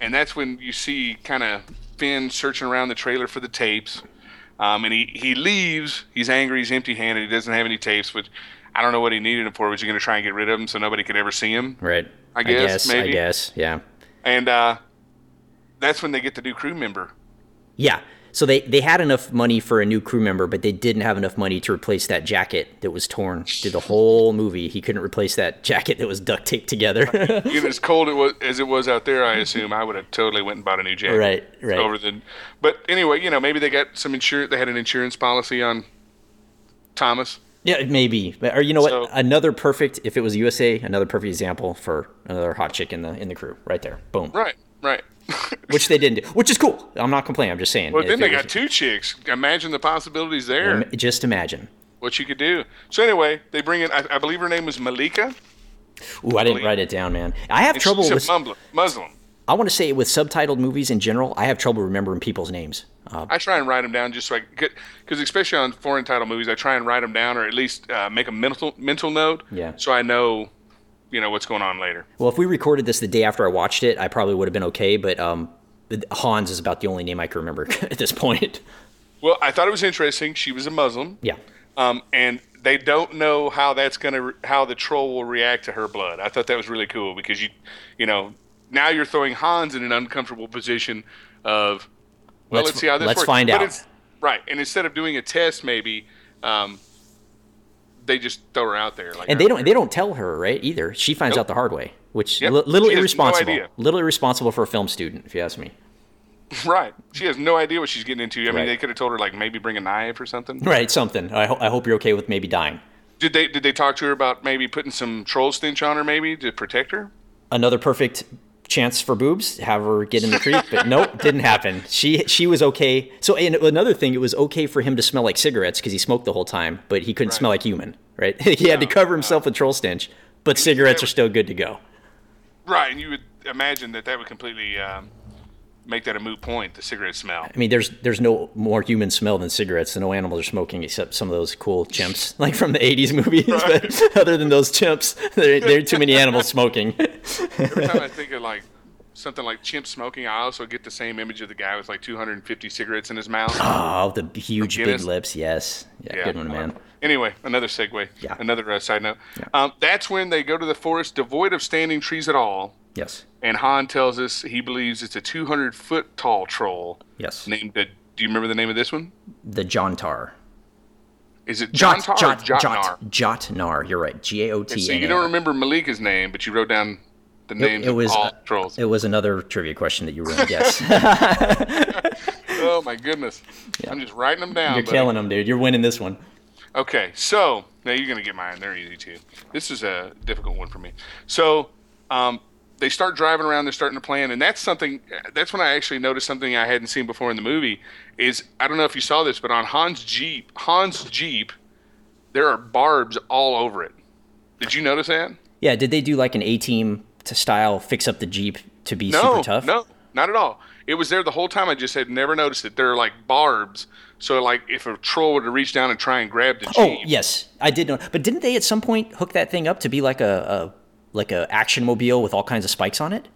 And that's when you see kind of Finn searching around the trailer for the tapes. Um, and he, he leaves. He's angry. He's empty handed. He doesn't have any tapes, which I don't know what he needed them for. Was he going to try and get rid of them so nobody could ever see him? Right. I guess, I maybe. guess. Yeah. And uh, that's when they get the new crew member. Yeah. So they, they had enough money for a new crew member, but they didn't have enough money to replace that jacket that was torn through the whole movie. He couldn't replace that jacket that was duct taped together. Even as cold it was, as it was out there, I assume I would have totally went and bought a new jacket. Right, right. Over the, but anyway, you know, maybe they got some insurance. They had an insurance policy on Thomas. yeah, maybe. Or you know what? So- another perfect. If it was USA, another perfect example for another hot chick in the in the crew, right there. Boom. Right, right. Which they didn't do. Which is cool. I'm not complaining. I'm just saying. well, then they got two chicks. Imagine the possibilities there. Just imagine. what you could do. So anyway, they bring in. I, I believe her name was Malika. Ooh, I didn't write it down, man. I have And trouble she's with. a Muslim. Muslim. I want to say with subtitled movies in general, I have trouble remembering people's names. Uh, I try and write them down just so I get because especially on foreign title movies, I try and write them down or at least uh, make a mental mental note. Yeah. So I know, you know, what's going on later. well, if we recorded this the day after I watched it, I probably would have been okay. But um, Hans is about the only name I can remember at this point. Well, I thought it was interesting. She was a Muslim. yeah. Um, and they don't know how that's gonna how the troll will react to her blood. I thought that was really cool because you, you know, now you're throwing Hans in an uncomfortable position of, well, Let's- let's, see how this let's works. find But out. It's, right, and instead of doing a test, maybe, um, they just throw her out there. Like And they don't they don't tell her right either. She finds Nope. out the hard way, which Yep. li- little no irresponsible. idea. little irresponsible for a film student, if you ask me. right. She has no idea what she's getting into. I mean, they could have told her like maybe bring a knife or something. Right, something. I, ho- I hope you're okay with maybe dying. Did they did they talk to her about maybe putting some troll stench on her maybe to protect her? Another perfect chance for boobs, have her get in the creek, but nope, didn't happen. She she was okay. So and another thing, it was okay for him to smell like cigarettes because he smoked the whole time, but he couldn't smell like human. Right? he had to cover himself with troll stench, but cigarettes are still good to go. Right, and you would imagine that that would completely um, make that a moot point. The cigarette smell. I mean, there's there's no more human smell than cigarettes. No animals are smoking except some of those cool chimps, like from the '80s movies. But other than those chimps, there, there are too many animals smoking. Every time I think of like something like chimp smoking, I also get the same image of the guy with like 250 cigarettes in his mouth. Oh, the huge big lips. Yes, yeah, good one, man. Anyway, another segue. Yeah. Another uh, side note. Um, that's when they go to the forest devoid of standing trees at all. Yes, And Han tells us he believes it's a 200 foot tall troll yes. named. Uh, do you remember the name of this one? The Jontar. Is it Jot, Jontar Jot, Jotnar? Jot, Jotnar. You're right. G A O T So you don't remember Malika's name, but you wrote down the names It, it was of all trolls. it was another trivia question that you ruined. Yes, oh my goodness! I'm just writing them down. you're buddy. killing them, dude. You're winning this one. Okay, so now you're gonna get mine. They're easy too. This is a difficult one for me. So um, they start driving around. They're starting to plan, and that's something. That's when I actually noticed something I hadn't seen before in the movie. Is I don't know if you saw this, but on Han's Jeep, Han's Jeep, there are barbs all over it. Did you notice that? Yeah, did they do like an A team to style fix up the Jeep to be No, super tough? no, not at all. It was there the whole time. I just had never noticed it. There are like barbs. So like if a troll were to reach down and try and grab the oh, Jeep, Oh yes, I did know. But didn't they at some point hook that thing up to be like a, a like a action mobile with all kinds of spikes on it?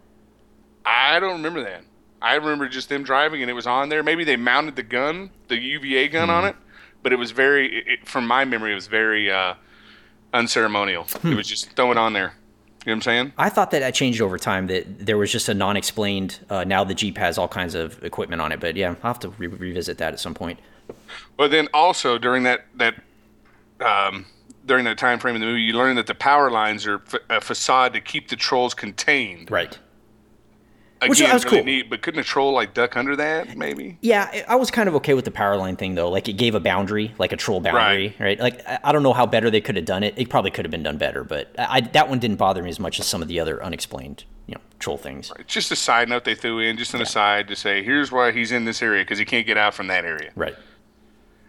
I don't remember that. I remember just them driving and it was on there. Maybe they mounted the gun, the UVA gun Hmm. on it, but it was very, it, it- from my memory, it was very uh, unceremonial. Hmm. It was just throw it on there. You know what I'm saying? I thought that that changed over time. That there was just a non-explained. Uh, now the Jeep has all kinds of equipment on it, but yeah, I'll have to re- revisit that at some point. But then also during that that um, during that time frame in the movie, you learn that the power lines are f- a facade to keep the trolls contained. Right. Again, Which was really cool. neat. But couldn't a troll like duck under that? Maybe. Yeah, I- I was kind of okay with the power line thing though. Like it gave a boundary, like a troll boundary, right? Like I I don't know how better they could have done it. It probably could have been done better, but I, I- that one didn't bother me as much as some of the other unexplained, you know, troll things. It's just a side note they threw in, just an aside to say, here's why he's in this area because he can't get out from that area. Right.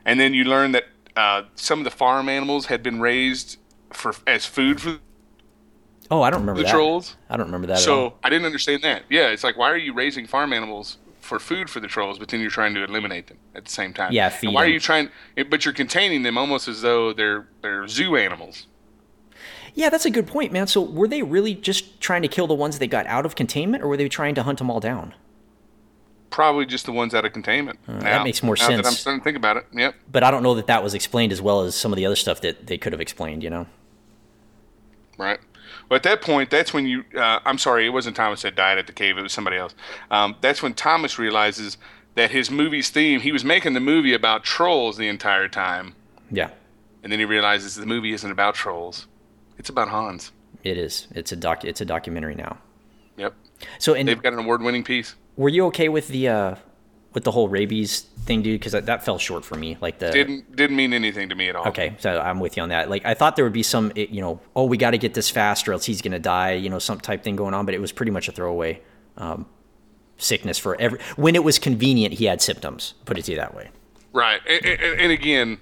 And then you learn that uh, some of the farm animals had been raised for as food for Oh, I don't remember the that. trolls. I don't remember that. at all. So I didn't understand that. Yeah, it's like why are you raising farm animals for food for the trolls, but then you're trying to eliminate them at the same time? Yeah, And feed why are you trying? But you're containing them almost as though they're they're zoo animals. Yeah, that's a good point, man. So were they really just trying to kill the ones they got out of containment, or were they trying to hunt them all down? Probably just the ones out of containment. Uh, that makes more now That I'm starting to think about it. Yep. But I don't know that that was explained as well as some of the other stuff that they could have explained. You know. Right. Well, at that point, that's when you. Uh, I'm sorry, it wasn't Thomas that died at the cave. It was somebody else. Um, that's when Thomas realizes that his movie's theme. He was making the movie about trolls the entire time, Yeah, and then he realizes the movie isn't about trolls. It's about Hans. it is. It's a doc. It's a documentary now. Yep. So, and They've got an award-winning piece. Were you okay with the uh with the whole rabies thing, dude? Because that, that fell short for me. Like the Didn't didn't mean anything to me at all. Okay, so I'm with you on that. Like I thought there would be some, you know, oh, we got to get this fast or else he's gonna die, you know, some type thing going on. But it was pretty much a throwaway um, sickness for every. When it was convenient, he had symptoms. Put it to you that way. Right. And, and, and again,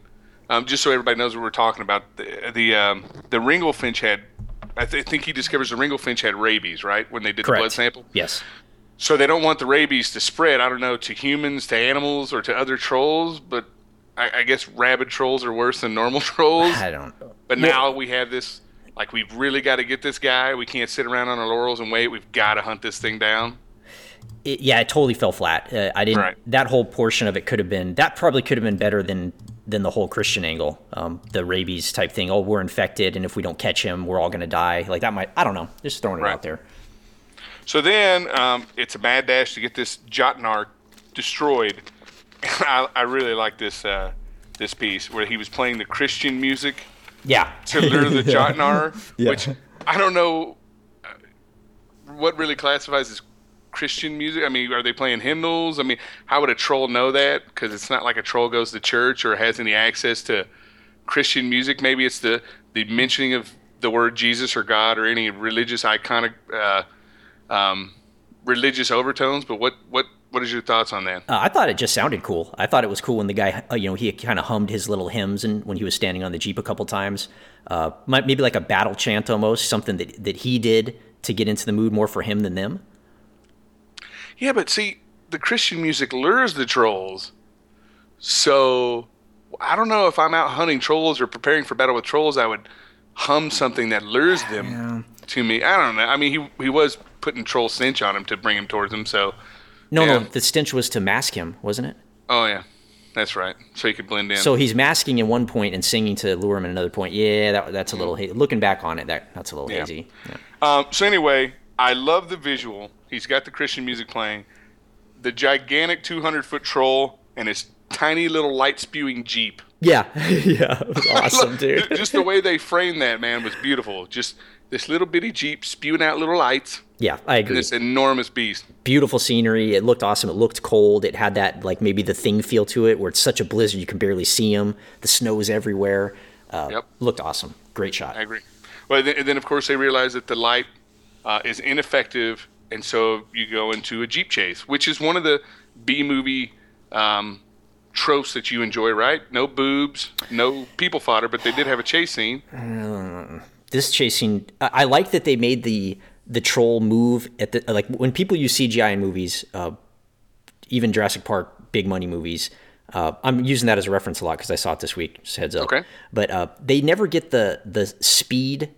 um, just so everybody knows what we're talking about, the the, um, the Ringlefinch had. I th- think he discovers the Ringlefinch had rabies, right? When they did the blood sample. Yes. So they don't want the rabies to spread. I don't know to humans, to animals, or to other trolls. But I, I guess rabid trolls are worse than normal trolls. I don't. Know. But now we have this. Like we've really got to get this guy. We can't sit around on our laurels and wait. We've got to hunt this thing down. It, yeah, it totally fell flat. Uh, I didn't. Right. That whole portion of it could have been. That probably could have been better than than the whole Christian angle, um, the rabies type thing. Oh, we're infected, and if we don't catch him, we're all gonna die. Like that might. I don't know. Just throwing it Right. out there. So then um, it's a mad dash to get this Jotnar destroyed. I, I really like this uh, this piece where he was playing the Christian music Yeah. to lure the Yeah. Jotnar, Yeah. which I don't know uh, what really classifies as Christian music. I mean, are they playing hymnals? I mean, how would a troll know that? Because it's not like a troll goes to church or has any access to Christian music. Maybe it's the the mentioning of the word Jesus or God or any religious iconic uh, um, religious overtones. But what what what is your thoughts on that? Uh, I thought it just sounded cool. I thought it was cool when the guy, uh, you know, he kind of hummed his little hymns and when he was standing on the jeep a couple times. Uh, might- maybe like a battle chant almost, something that that he did to get into the mood more for him than them. Yeah, but see, the Christian music lures the trolls. So I don't know if I'm out hunting trolls or preparing for battle with trolls, I would hum something that lures them to me. I don't know. I mean, he he was putting troll cinch on him to bring him towards him. So, No, Yeah. no, the stench was to mask him, wasn't it? oh yeah, that's right. So he could blend in. So he's masking in one point and singing to lure him at another point. Yeah, that, that's a little ha- looking back on it. That that's a little Yeah. hazy. Yeah. Um, so anyway, I love the visual. He's got the Christian music playing. The gigantic 200 foot troll and his tiny little light spewing jeep. Yeah, yeah, awesome, dude. Just the way they framed that man was beautiful. Just this little bitty jeep spewing out little lights. Yeah, I And agree. this enormous beast. Beautiful scenery. It looked awesome. It looked cold. It had that like maybe the thing feel to it, where it's such a blizzard you can barely see them. The snow's everywhere. Uh, Yep. Looked awesome. Great shot. I agree. Well, then, and then of course they realize that the light uh, is ineffective, and so you go into a jeep chase, which is one of the B movie um, tropes that you enjoy, right? No boobs, no people fodder, but they did have a chase scene. This chasing I, I like that they made the the troll move at the like when people use CGI in movies, uh, even Jurassic Park big money movies. Uh, I'm using that as a reference a lot because I saw it this week. Just heads up. Okay. But uh, they never get the the speed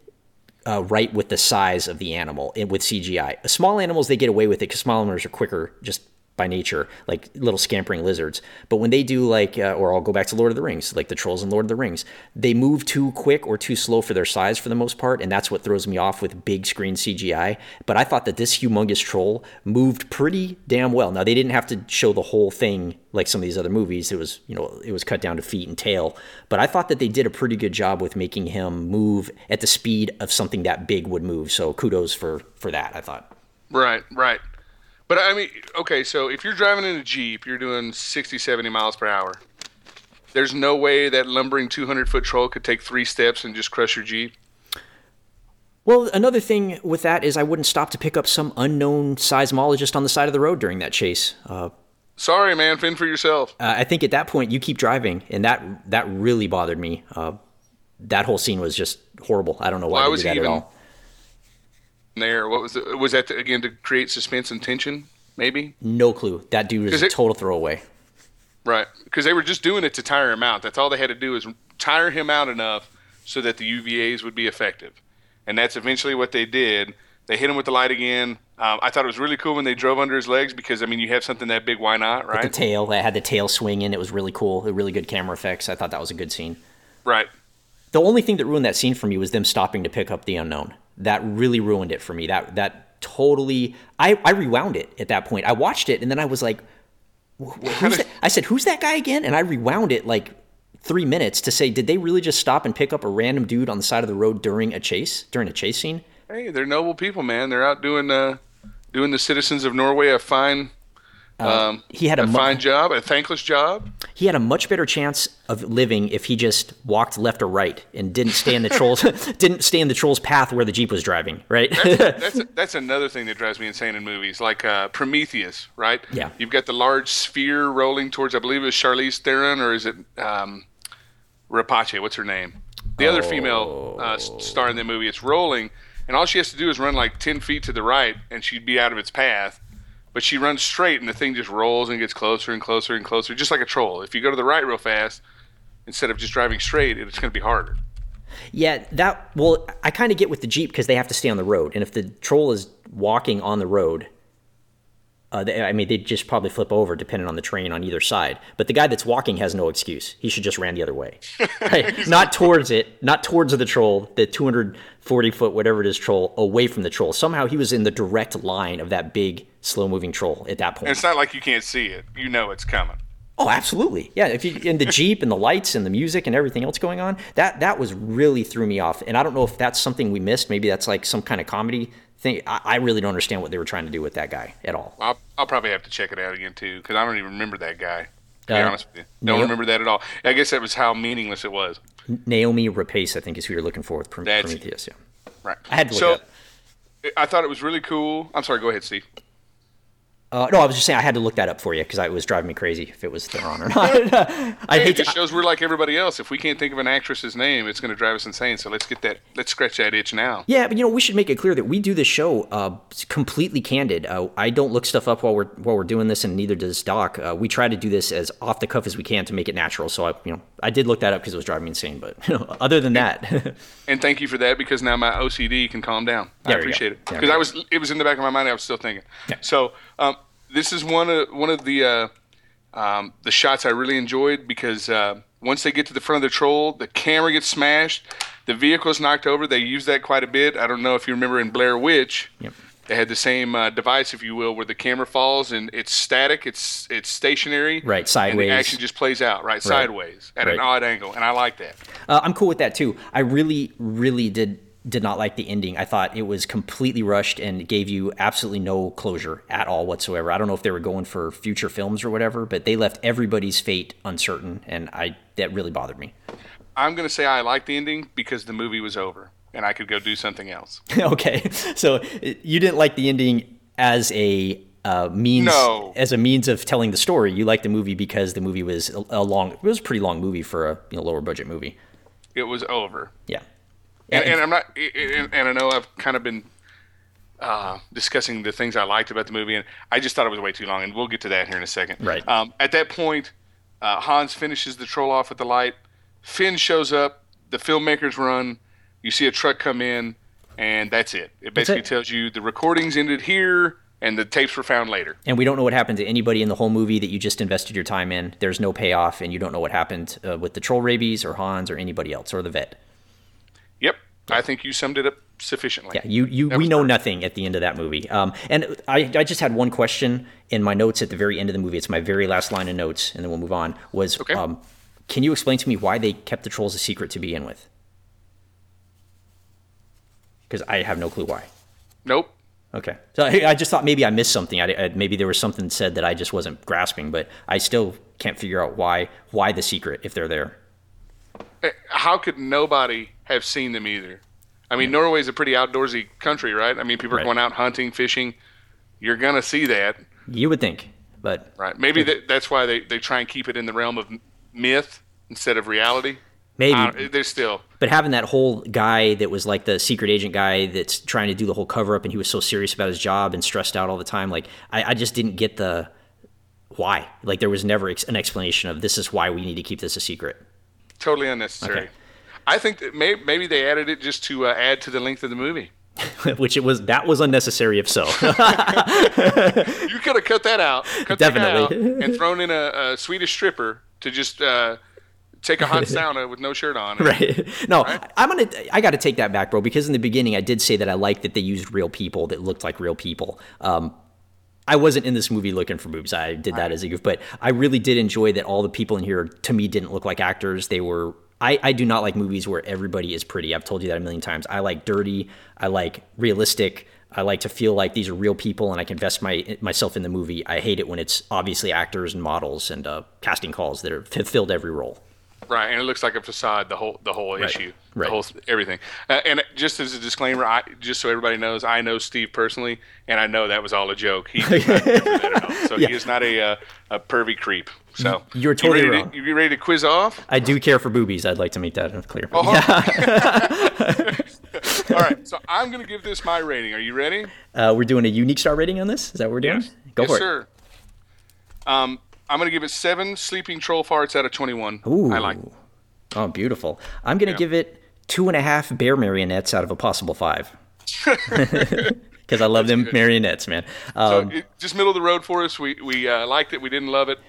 uh, right with the size of the animal in, with CGI. Small animals they get away with it because small animals are quicker, just by nature, like little scampering lizards. But when they do like, uh, or I'll go back to Lord of the Rings, like the trolls in Lord of the Rings, they move too quick or too slow for their size for the most part, and that's what throws me off with big screen CGI. But I thought that this humongous troll moved pretty damn well. Now they didn't have to show the whole thing like some of these other movies. It was, you know, it was cut down to feet and tail. But I thought that they did a pretty good job with making him move at the speed of something that big would move. So kudos for for that. I thought. Right, right. But I mean, okay, so if you're driving in a Jeep, you're doing 60, 70 miles per hour. There's no way that lumbering 200 foot troll could take three steps and just crush your Jeep. Well, another thing with that is I wouldn't stop to pick up some unknown seismologist on the side of the road during that chase. Uh, Sorry, man, fend for yourself. uh, I think at that point you keep driving, and that that really bothered me. Uh, that whole scene was just horrible. I don't know why, Why was did he that at even- all. There, what was the, was that to, again to create suspense and tension? Maybe No clue. That dude was Is a it- total throwaway. right because they were just doing it to tire him out. That's all they had to do is tire him out enough so that the UVAs would be effective, and that's eventually what they did. They hit him with the light again. Um, I thought it was really cool when they drove under his legs because I mean you have something that big, why not, Right. The tail that had the tail swinging. It was really cool. A really good camera effects. I thought that was a good scene. right. The only thing that ruined that scene for me was them stopping to pick up the unknown. That really ruined it for me. That that totally. I I rewound it at that point. I watched it and then I was like, "Wh- wh- who's that? I said, "Who's that guy again?" And I rewound it like three minutes to say, did they really just stop and pick up a random dude on the side of the road during a chase during a chase scene? Hey, they're noble people, man. They're out doing uh, doing the citizens of Norway a fine, um, He had a, a mu- fine job, a thankless job. he had a much better chance of living if he just walked left or right and didn't stay in the trolls didn't stay in the trolls path where the jeep was driving. Right? That's that's another thing that drives me insane in movies, like uh, Prometheus, right? Yeah. You've got the large sphere rolling towards, I believe it was Charlize Theron, or is it um, Rapace? What's her name? The other female uh, star in the movie. It's rolling, and all she has to do is run like ten feet to the right, and she'd be out of its path. But she runs straight, and the thing just rolls and gets closer and closer and closer, just like a troll. If you go to the right real fast, instead of just driving straight, it's going to be harder. Yeah, that well, I kind of get with the Jeep because they have to stay on the road, and if the troll is walking on the road, uh, they, I mean, they'd just probably flip over depending on the terrain on either side. But the guy that's walking has no excuse; he should just ran the other way, right? not towards it, not towards the troll, the 240 foot whatever it is troll, away from the troll. Somehow he was in the direct line of that big, slow moving troll at that And point. it's not like you can't see it; you know it's coming. Oh, absolutely. Yeah, if you in the Jeep and the lights and the music and everything else going on, that that was really threw me off. And I don't know if that's something we missed. Maybe that's like some kind of comedy thing. I, I really don't understand what they were trying to do with that guy at all. I'll, I'll probably have to check it out again too, because I don't even remember that guy. To be Uh, honest with you, don't Neil- remember that at all. I guess that was how meaningless it was. Naomi Rapace, I think, is who you're looking for with That's- Prometheus. Yeah. Right. I had to look so, up. I thought it was really cool. I'm sorry. Go ahead, Steve. Uh, no, I was just saying I had to look that up for you because it was driving me crazy if it was Theron or not. I Hey, hate it just to. shows we're like everybody else. If we can't think of an actress's name, it's going to drive us insane. So let's get that. Let's scratch that itch now. Yeah, but you know we should make it clear that we do this show uh, completely candid. Uh, I don't look stuff up while we're while we're doing this, and neither does Doc. Uh, we try to do this as off the cuff as we can to make it natural. So I, you know, I did look that up because it was driving me insane. But you know, other than that, And thank you for that because now my OCD can calm down. I appreciate it because I was. It was in the back of my mind. I was still thinking. Yeah. So um, this is one of one of the uh, um, the shots I really enjoyed because uh, once they get to the front of the troll, the camera gets smashed, the vehicle's knocked over. They use that quite a bit. I don't know if you remember in Blair Witch. Yep. They had the same uh, device, if you will, where the camera falls and it's static, it's it's stationary, Right, Sideways, and the action just plays out, right, sideways at an odd angle, and I like that. Uh, I'm cool with that too. I really, really did did not like the ending. I thought it was completely rushed and gave you absolutely no closure at all whatsoever. I don't know if they were going for future films or whatever, but they left everybody's fate uncertain, and I that really bothered me. I'm gonna say I liked the ending because the movie was over and I could go do something else. okay, so uh, you didn't like the ending as a uh, means No. as a means of telling the story. You liked the movie because the movie was a, a long. It was a pretty long movie for a you know, lower budget movie. It was over, Yeah. And, and I'm not, and, and I know I've kind of been uh, discussing the things I liked about the movie, and I just thought it was way too long, and we'll get to that here in a second. Right. Um, at that point, uh, Hans finishes the troll off with the light. Finn shows up. The filmmakers run. You see a truck come in, and that's it. It basically it. tells you the recordings ended here. and the tapes were found later. And we don't know what happened to anybody in the whole movie that you just invested your time in. There's no payoff, and you don't know what happened uh, with the troll rabies or Hans or anybody else or the vet. I think you summed it up sufficiently. Yeah, you, you That we know perfect. nothing at the end of that movie. Um, and I, I just had one question in my notes at the very end of the movie. It's my very last line of notes, and then we'll move on. Was Okay. um, can you explain to me why they kept the trolls a secret to begin with? Because I have no clue why. Nope. Okay, so I, I just thought maybe I missed something. I, I, maybe there was something said that I just wasn't grasping, but I still can't figure out why why the secret if they're there. Eh, How could nobody have seen them either? I mean, Norway's a pretty outdoorsy country, right? I mean, people are going out hunting, fishing. You're gonna see that, You would think, but right? Maybe that, that's why they, they try and keep it in the realm of myth instead of reality. maybe. Don't- there's still But having that whole guy that was like the secret agent guy that's trying to do the whole cover up and he was so serious about his job and stressed out all the time, like I, I just didn't get the why. Like there was never ex- an explanation of this is why we need to keep this a secret. totally unnecessary. Okay. I think that may, maybe they added it just to uh, add to the length of the movie. Which it was that was unnecessary if so. You could have cut that out, cut that Definitely. out, and thrown in a, a Swedish stripper to just uh, take a hot sauna with no shirt on. right. No, I'm gonna. I got to take that back, bro. Because in the beginning, I did say that I liked that they used real people that looked like real people. Um, I wasn't in this movie looking for boobs. I did that as a goof, but I really did enjoy that all the people in here to me didn't look like actors. They were. I, I do not like movies where everybody is pretty. I've told you that a million times. I like dirty. I like realistic. I like to feel like these are real people and I can invest my myself in the movie. I hate it when it's obviously actors and models and uh, casting calls that have filled every role. Right, and it looks like a facade. The whole the whole issue, right. the whole everything. Uh, and just as a disclaimer, I just so everybody knows, I know Steve personally, and I know that was all a joke. He did not go for that at all. so he is not a uh, a pervy creep. So You're totally you ready wrong. To, you ready to quiz off? I do care for boobies. I'd like to make that clear. All right, so I'm going to give this my rating. Are you ready? Uh, we're doing a unique star rating on this. Is that what we're doing? Go yes, for sir. Um, I'm going to give it seven sleeping troll farts out of 21. it. Ooh. I like. it. Oh, beautiful. I'm gonna Yeah. give it two and a half bear marionettes out of a possible five. Because I love them marionettes, man. So Um, it, just middle of the road for us. We we uh, liked it. We didn't love it.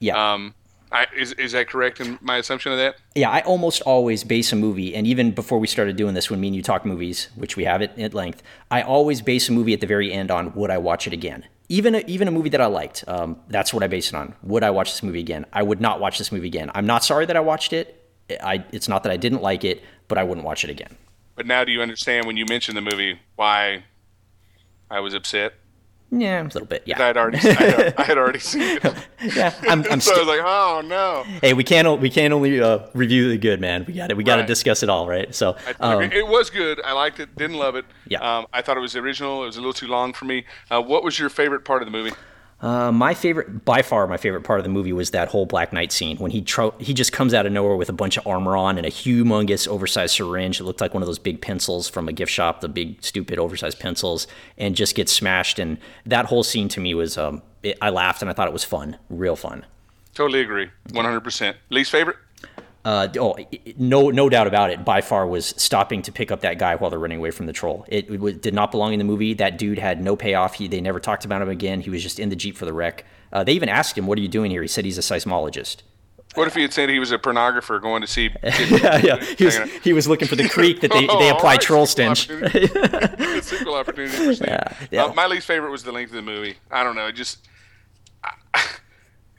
yeah. Um, I, is is that correct in my assumption of that? Yeah, I almost always base a movie, and even before we started doing this, when me and you talk movies, which we have it at length, I always base a movie at the very end on would I watch it again. Even a, even a movie that I liked, um, that's what I base it on. Would I watch this movie again? I would not watch this movie again. I'm not sorry that I watched it. I, it's not that I didn't like it, but I wouldn't watch it again. But now, do you understand when you mentioned the movie why I was upset? Yeah, a little bit. Yeah, I Yeah, had already I had, I had already seen it. yeah. I'm, I'm so I was like, oh no. hey, we can't we can't only uh, review the good, man. We got it. We got to Right. discuss it all, right? So, um, it was good. I liked it. Didn't love it. Yeah. Um, I thought it was original. It was a little too long for me. Uh, what was your favorite part of the movie? Uh, my favorite, by far, my favorite part of the movie was that whole Black Knight scene when he tro- he just comes out of nowhere with a bunch of armor on and a humongous oversized syringe. It looked like one of those big pencils from a gift shop, the big stupid oversized pencils, and just gets smashed. And that whole scene to me was, um, it, I laughed and I thought it was fun, real fun. Totally agree. One hundred percent. Least favorite? Uh, oh, no, no doubt about it. By far, was stopping to pick up that guy while they're running away from the troll. It, it did not belong in the movie. That dude had no payoff. He, they never talked about him again. He was just in the jeep for the wreck. Uh, they even asked him, "What are you doing here?" He said he's a seismologist. What if he had said he was a pornographer going to see? yeah, yeah. He was, he was looking for the creek that they, Oh, they apply right, troll stench. opportunity. sequel opportunity for Steve. yeah. Uh, my least favorite was the length of the movie. I don't know. It just, I,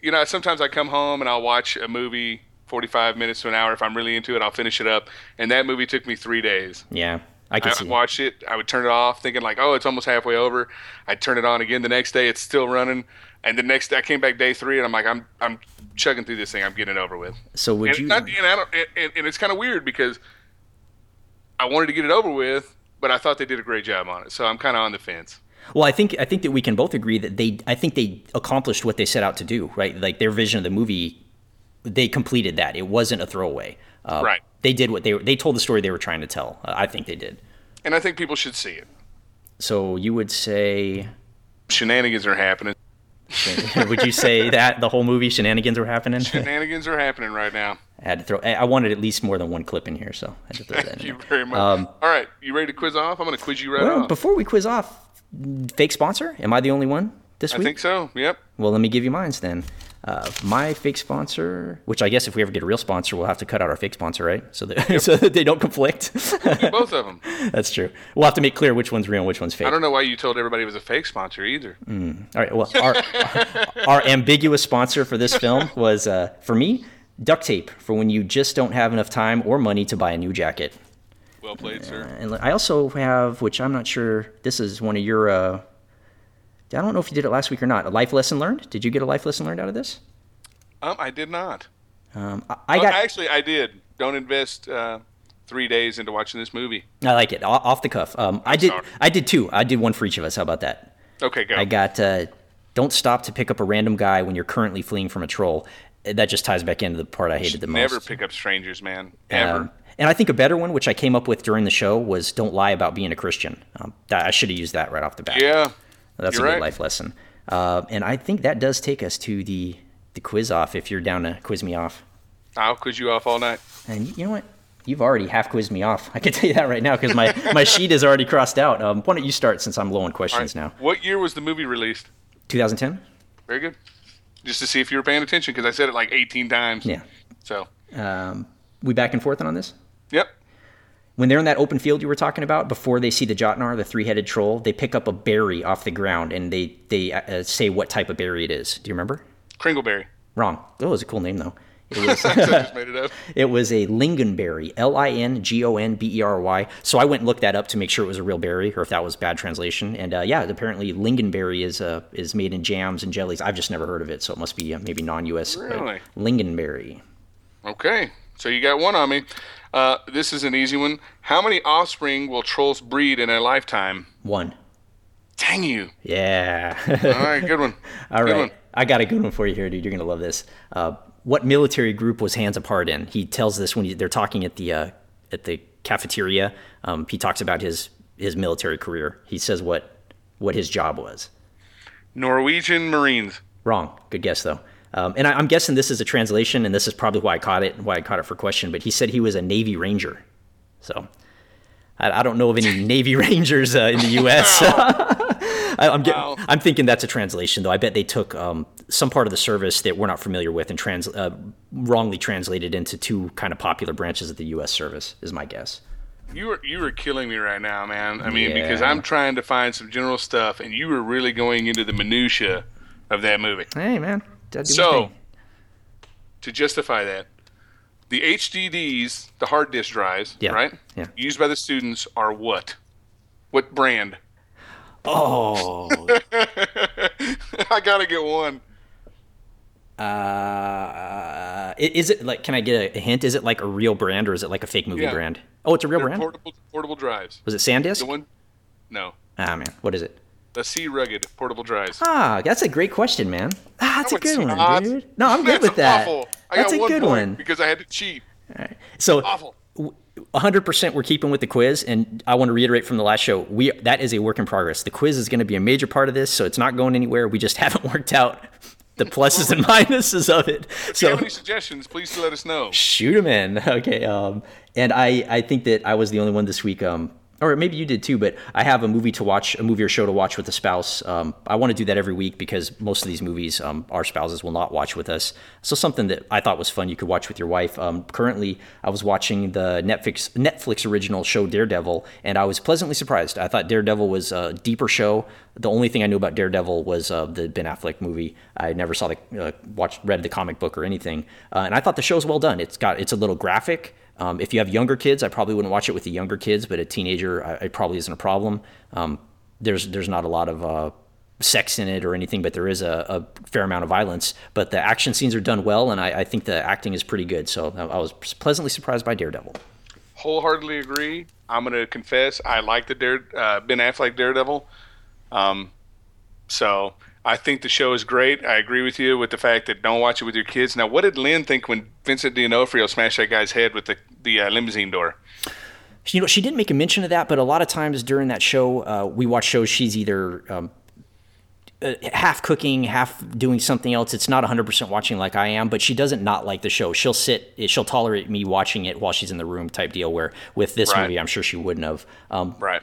you know, sometimes I come home and I'll watch a movie 45 minutes to an hour. If I'm really into it, I'll finish it up. And that movie took me three days. yeah, I can I watch it. I would turn it off, thinking like, "Oh, it's almost halfway over." I'd turn it on again the next day. It's still running, and the next day I came back day three, and I'm like, "I'm I'm chugging through this thing. I'm getting it over with." So would and, you? not, and, I don't, and, and it's kind of weird because I wanted to get it over with, but I thought they did a great job on it. So I'm kind of on the fence. Well, I think I think that we can both agree that they. I think they accomplished what they set out to do. Right, like their vision of the movie, they completed that. It wasn't a throwaway. Uh, Right. They did what they they told the story they were trying to tell. Uh, I think they did. And I think people should see it. So you would say, Shenanigans are happening. would you say that the whole movie shenanigans were happening? Shenanigans are happening right now. I had to throw. I wanted at least more than one clip in here, so I had to throw that Thank in. you very much. Um, All right, you ready to quiz off? I'm going to quiz you right Well, off. before we quiz off, fake sponsor. Am I the only one this I week? I think so. Yep. Well, let me give you mine then. Uh, my fake sponsor, which I guess if we ever get a real sponsor, we'll have to cut out our fake sponsor, right? So that so that they don't conflict. Both of them. That's true. We'll have to make clear which one's real and which one's fake. I don't know why you told everybody it was a fake sponsor either. All right. Well, our, our ambiguous sponsor for this film was, uh, for me, duct tape for when you just don't have enough time or money to buy a new jacket. Well played, sir. And I also have, which I'm not sure, this is one of your. I don't know if you did it last week or not. A life lesson learned. Did you get a life lesson learned out of this? Um, I did not. Um, I, I Oh, got. actually, I did. Don't invest uh, three days into watching this movie. I like it. Off the cuff. Um, I did. sorry. I did two. I did one for each of us. How about that? Okay, go. I got. Uh, don't stop to pick up a random guy when you're currently fleeing from a troll. That just ties back into the part I hated the most. Never pick up strangers, man. Ever. Um, and I think a better one, which I came up with during the show, was "Don't lie about being a Christian." Um, that, I should have used that right off the bat. yeah. That's you're a good right. life lesson. Uh, and I think that does take us to the the quiz off. If you're down to quiz me off, I'll quiz you off all night. and you know what, you've already half quizzed me off. I can tell you that right now because my my sheet is already crossed out. Um, why don't you start since I'm low on All right. questions now? What year was the movie released? 2010. Very good. Just to see if you were paying attention, because I said it like 18 times. Yeah. So, Um, we back and forth on this. yep. When they're in that open field you were talking about, before they see the Jotnar, the three-headed troll, they pick up a berry off the ground and they they uh, say what type of berry it is. Do you remember? Kringleberry. Wrong. Oh, it was a cool name though. It was just made it up. it was a lingonberry, L I N G O N B E R Y. So I went and looked that up to make sure it was a real berry or if that was bad translation. And uh, yeah, apparently lingonberry is uh, is made in jams and jellies. I've just never heard of it, so it must be uh, maybe non-U.S. uh, Really? lingonberry. Okay. So you got one on me. Uh, this is an easy one. How many offspring will trolls breed in a lifetime? One. Dang you. Yeah. All right, good one. All good right. one. I got a good one for you here, dude. You're gonna love this. Uh, what military group was Hans Apart in? He tells this when he, they're talking at the uh, at the cafeteria. Um, he talks about his his military career. He says what what his job was. Norwegian Marines. Wrong. Good guess though. Um, and I, I'm guessing this is a translation, and this is probably why I caught it, why I caught it for question. But he said he was a Navy Ranger. So I, I don't know of any Navy Rangers uh, in the U.S. I, I'm, get, Wow. I'm thinking that's a translation, though. I bet they took um, some part of the service that we're not familiar with and trans, uh, wrongly translated into two kind of popular branches of the U.S. service. Is my guess. You are you are killing me right now, man. I mean, because I'm trying to find some general stuff, and you were really going into the minutia of that movie. Hey, man. Gotta do my So, to justify that, the HDDs, the hard disk drives, Yeah, right, yeah. used by the students are what? What brand? oh, I gotta get one. uh, is it like? Can I get a, a hint? Is it like a real brand or is it like a fake movie Yeah. brand? Oh, it's a real They're brand. portable portable drives. Was it SanDisk? The one, no, Ah, man, what is it? The C rugged portable drives. Ah, that's a great question, man. Ah, that's No, a good one, not. dude. No, I'm good with that. Awful. That's a one good one. because I had to cheat. All right. So, Awful. 100% we're keeping with the quiz, and I want to reiterate from the last show, we that is a work in progress. The quiz is going to be a major part of this, so it's not going anywhere. We just haven't worked out the pluses and minuses of it. If you So have any suggestions, please let us know. shoot them in. Okay. Um, and I, I think that I was the only one this week. Um, or maybe you did too, but I have a movie to watch, a movie or show to watch with a spouse. Um, I want to do that every week because most of these movies, um, our spouses will not watch with us. So something that I thought was fun, you could watch with your wife. Um, currently, I was watching the Netflix Netflix original show Daredevil, and I was pleasantly surprised. I thought Daredevil was a deeper show. The only thing I knew about Daredevil was uh, the Ben Affleck movie. I never saw the uh, watched read the comic book or anything, uh, and I thought the show show's well done. It's got it's a little graphic. Um, if you have younger kids, I probably wouldn't watch it with the younger kids, but a teenager, it probably isn't a problem. Um, there's there's not a lot of uh, sex in it or anything, but there is a, a fair amount of violence. But the action scenes are done well, and I, I think the acting is pretty good. So I, I was pleasantly surprised by Daredevil. Wholeheartedly agree. I'm going to confess I like the Dare, uh, Ben Affleck Daredevil. Um, so I think the show is great. I agree with you with the fact that don't watch it with your kids. Now, what did Lynn think when Vincent D'Onofrio smashed that guy's head with the the uh, limousine door? You know, she didn't make a mention of that, but a lot of times during that show, uh, we watch shows. She's either um, uh, half cooking, half doing something else. It's not 100% watching like I am, but she doesn't not like the show. She'll sit, she'll tolerate me watching it while she's in the room type deal. Where with this Right. movie, I'm sure she wouldn't have. Um, Right.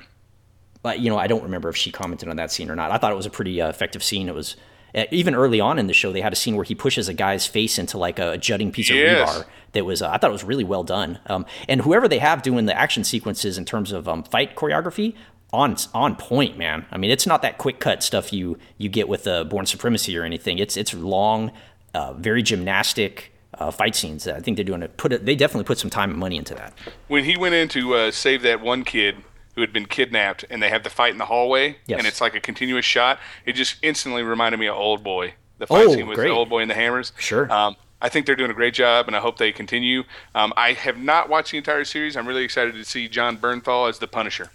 But you know, I don't remember if she commented on that scene or not. I thought it was a pretty uh, effective scene. It was uh, even early on in the show, they had a scene where he pushes a guy's face into like a jutting piece Yes. of rebar. That was, uh, I thought it was really well done. Um, and whoever they have doing the action sequences in terms of um, fight choreography, on on point, man. I mean, it's not that quick cut stuff you you get with uh, Bourne Supremacy or anything. It's it's long, uh, very gymnastic. Uh, fight scenes. I think they're doing it. Put it. They definitely put some time and money into that. When he went in to uh, save that one kid who had been kidnapped, and they have the fight in the hallway, Yes. and it's like a continuous shot, it just instantly reminded me of Old Boy. The fight Oh, scene with great. the Old Boy and the hammers. Sure. Um, I think they're doing a great job, and I hope they continue. Um, I have not watched the entire series. I'm really excited to see Jon Bernthal as the Punisher.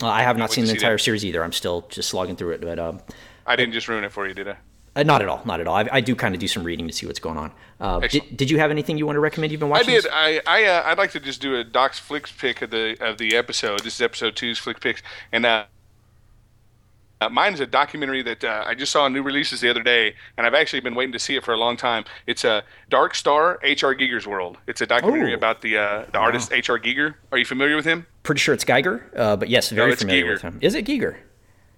Uh, I have not seen the entire that. series either. I'm still just slogging through it, but um, I didn't just ruin it for you, did I? Uh, not at all, not at all. I, I do kind of do some reading to see what's going on. Uh, did, did you have anything you want to recommend? You've been I did. this? I I uh, I'd like to just do a Doc's flicks pick of the of the episode. This is episode two's flick picks, and uh, uh, mine is a documentary that uh, I just saw on new releases the other day, and I've actually been waiting to see it for a long time. It's a uh, Dark Star H.R. Giger's World. It's a documentary Oh. about the uh, the artist H.R. Giger. Are you familiar with him? Pretty sure it's Geiger, uh, but yes, very it's familiar Giger. with him. Is it Giger?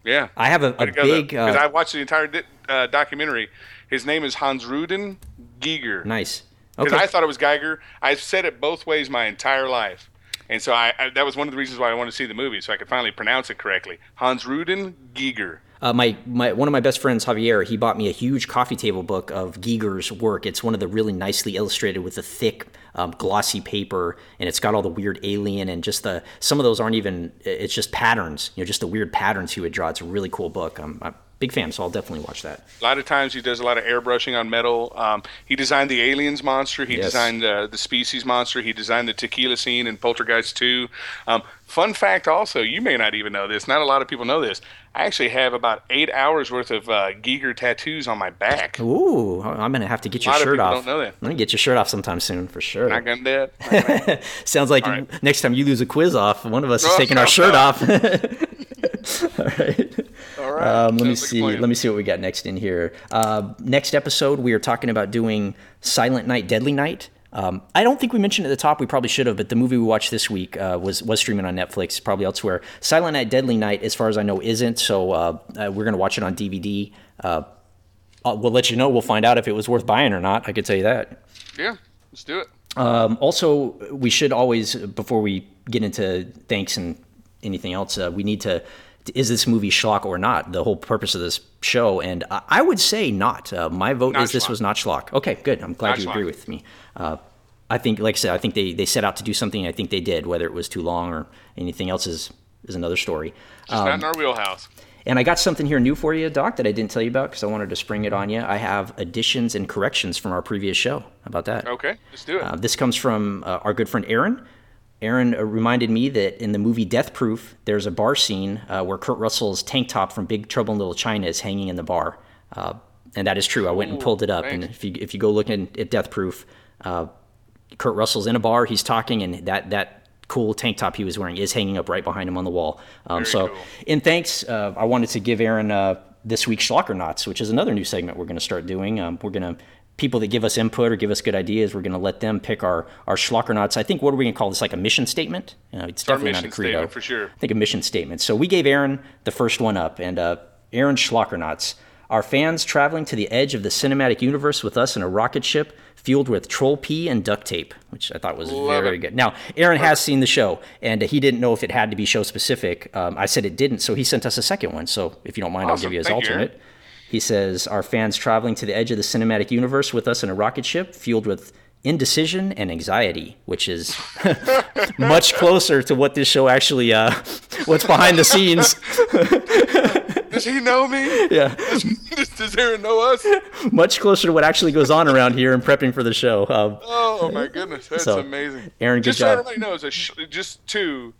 Yeah. I have a, a big. because Uh, I watched the entire di- uh, documentary. His name is Hans Ruden Giger. nice. because Okay. I thought it was Geiger. I've said it both ways my entire life, and so I, I that was one of the reasons why I wanted to see the movie, so I could finally pronounce it correctly. Hans Ruden Giger. Uh, my, my one of my best friends, Javier, he bought me a huge coffee table book of Giger's work. It's one of the really nicely illustrated with a thick, um, glossy paper, and it's got all the weird alien and just the some of those aren't even. It's just patterns, you know, just the weird patterns he would draw. It's a really cool book. I'm a big fan, so I'll definitely watch that. A lot of times he does a lot of airbrushing on metal. Um, he designed the aliens monster. He Yes. designed uh, the species monster. He designed the tequila scene in Poltergeist 2. Um, fun fact also, you may not even know this. Not a lot of people know this. I actually have about eight hours worth of uh, Giger tattoos on my back. Ooh, I'm gonna have to get A your lot of shirt people off. don't know that. I'm gonna get your shirt off sometime soon for sure. Not gonna do it. Sounds like right. next time you lose a quiz off, one of us is taking no, our shirt no. off. All right. All right. Um, let me Sounds see. Let me see what we got next in here. Uh, next episode, we are talking about doing Silent Night, Deadly Night. Um, I don't think we mentioned at the top. We probably should have, but the movie we watched this week uh, was was streaming on Netflix, probably elsewhere. Silent Night, Deadly Night, as far as I know, isn't. So uh, uh, we're gonna watch it on DVD. Uh, uh, we'll let you know. We'll find out if it was worth buying or not. I could tell you that. Yeah, let's do it. Um, also, we should always, before we get into thanks and anything else, uh, we need to. Is this movie schlock or not? The whole purpose of this show, and I, I would say not. Uh, my vote Not is this was not schlock. Okay, good. I'm glad Not you schlock. agree with me. Uh, I think, like I said, I think they, they set out to do something. I think they did. Whether it was too long or anything else is is another story. Just not in our wheelhouse. And I got something here new for you, Doc, that I didn't tell you about because I wanted to spring it on you. I have additions and corrections from our previous show. How about that? Okay, let's do it. Uh, this comes from uh, our good friend Aaron. Aaron uh, reminded me that in the movie Death Proof, there's a bar scene uh, where Kurt Russell's tank top from Big Trouble in Little China is hanging in the bar, uh, and that is true. I went and pulled it up, and if you if you go look at, at Death Proof, uh, Kurt Russell's in a bar, he's talking, and that that cool tank top he was wearing is hanging up right behind him on the wall. Um, so, cool. in thanks, uh, I wanted to give Aaron uh, this week's Schlockernauts, which is another new segment we're going to start doing. Um, we're going to people that give us input or give us good ideas, we're going to let them pick our our Schlockernauts. I think what are we going to call this? Like a mission statement? You know, it's our definitely not a credo statement for sure. I think a mission statement. So we gave Aaron the first one up, and uh, Aaron Schlockernauts. Our fans traveling to the edge of the cinematic universe with us in a rocket ship fueled with troll pee and duct tape, which I thought was Love very it. good. Now, Aaron has seen the show, and he didn't know if it had to be show specific. Um, I said it didn't, so he sent us a second one. So if you don't mind, I'll give you his Thank you, alternate. He says, Our fans traveling to the edge of the cinematic universe with us in a rocket ship fueled with indecision and anxiety, which is much closer to what this show actually, uh, what's behind the scenes. Does he know me? Yeah. does, does Aaron know us? much closer to what actually goes on around here in prepping for the show. Um, Oh my goodness, that's So, amazing. Aaron, good just so job. everybody knows, sh- just two.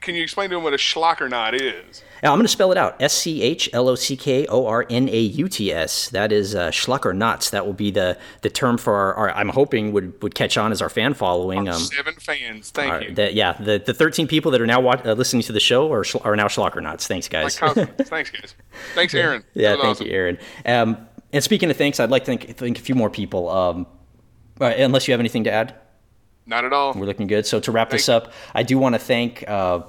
Can you explain to him what a schlockernot is? Now, I'm going to spell it out. S C H L O C K O R N A U T S. That is uh, Schlockernauts. That will be the, the term for our, our, I'm hoping would, would catch on as our fan following. Um, Seven fans. Thank our- you. the- yeah, the, the 13 people that are now watch, uh, listening to the show are, are now Schlockernauts. Thanks, guys. Thanks, guys. Thanks, Aaron. Yeah, was thank awesome. you, Aaron. Um, and speaking of thanks, I'd like to thank, thank a few more people. Um, uh, unless you have anything to add, Not at all. we're looking good. So to wrap this up, I do want to thank. Uh,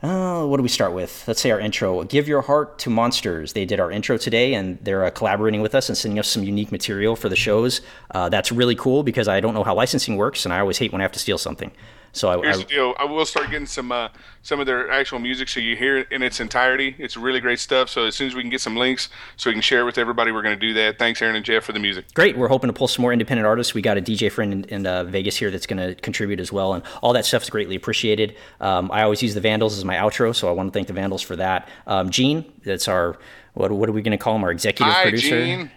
uh, what do we start with? Let's say our intro. Give your heart to monsters. They did our intro today, and they're uh, collaborating with us and sending us some unique material for the shows. Uh, that's really cool because I don't know how licensing works, and I always hate when I have to steal something. So I, Here's I the deal. I will start getting some uh, some of their actual music so you hear it in its entirety. It's really great stuff. So as soon as we can get some links so we can share it with everybody, we're going to do that. Thanks, Aaron and Jeff, for the music. great. We're hoping to pull some more independent artists. We got a DJ friend in, in uh, Vegas here that's going to contribute as well, and all that stuff's greatly appreciated. Um, I always use the Vandals as my outro, so I want to thank the Vandals for that. Um, Gene, that's our what, what are we going to call him? Our executive Hi, producer. Gene.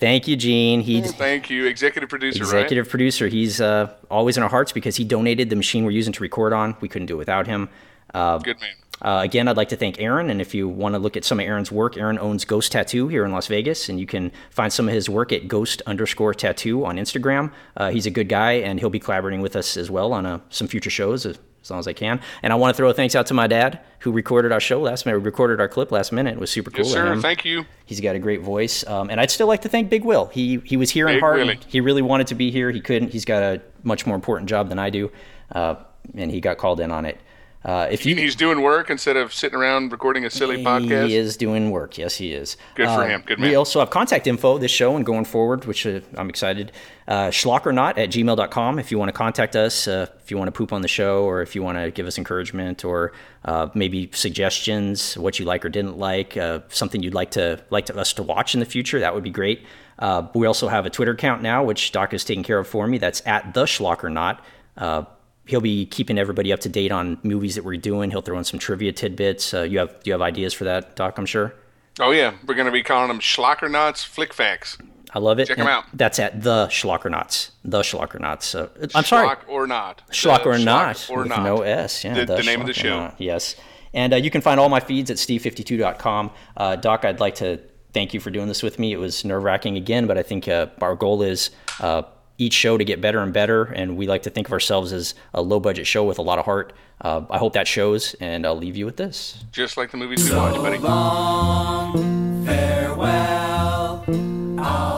Thank you, Gene. He Thank you, executive producer. executive producer. He's uh, always in our hearts because he donated the machine we're using to record on. We couldn't do it without him. Uh. Good man. uh, again, I'd like to thank Aaron. And if you want to look at some of Aaron's work, Aaron owns Ghost Tattoo here in Las Vegas, and you can find some of his work at Ghost underscore Tattoo on Instagram. Uh, he's a good guy, and he'll be collaborating with us as well on uh, some future shows as, long as I can. And I want to throw a thanks out to my dad who recorded our show last minute. Recorded our clip last minute. It was super cool. Yes, sir. Thank you. He's got a great voice, um, and I'd still like to thank Big Will. He he was here in Big heart. Willie. He really wanted to be here. He couldn't. He's got a much more important job than I do, uh, and he got called in on it. Uh, if you He's doing work instead of sitting around recording a silly podcast. he is doing work. Yes, he is. Good for Uh, him. Good man. We also have contact info this show and going forward, which uh, I'm excited. Uh, schlockornot at gmail.com if you want to contact us, uh, if you want to poop on the show, or if you want to give us encouragement, or uh, maybe suggestions, what you like or didn't like, uh, something you'd like to like to, us to watch in the future. That would be great. Uh, we also have a Twitter account now, which Doc is taking care of for me. That's at the schlockornot. Uh, he'll be keeping everybody up to date on movies that we're doing. He'll throw in some trivia tidbits. Uh, you have you have ideas for that, Doc? I'm sure. Oh yeah, we're going to be calling them Schlockernauts Flick Facts. I love it. Check And out. That's at the Schlockernauts. The Schlockernauts. Uh, I'm sorry, Schlock or not. Schlock The or not, Schlock or not. no S. Yeah, The- the name of the show. Yes, and uh, you can find all my feeds at steve52.com. Uh, Doc, I'd like to thank you for doing this with me. It was nerve wracking again, but I think uh, our goal is each show to get better and better. And we like to think of ourselves as a low budget show with a lot of heart. Uh, I hope that shows, and I'll leave you with this. Just like the movies we so watch, buddy. Long, farewell. I'll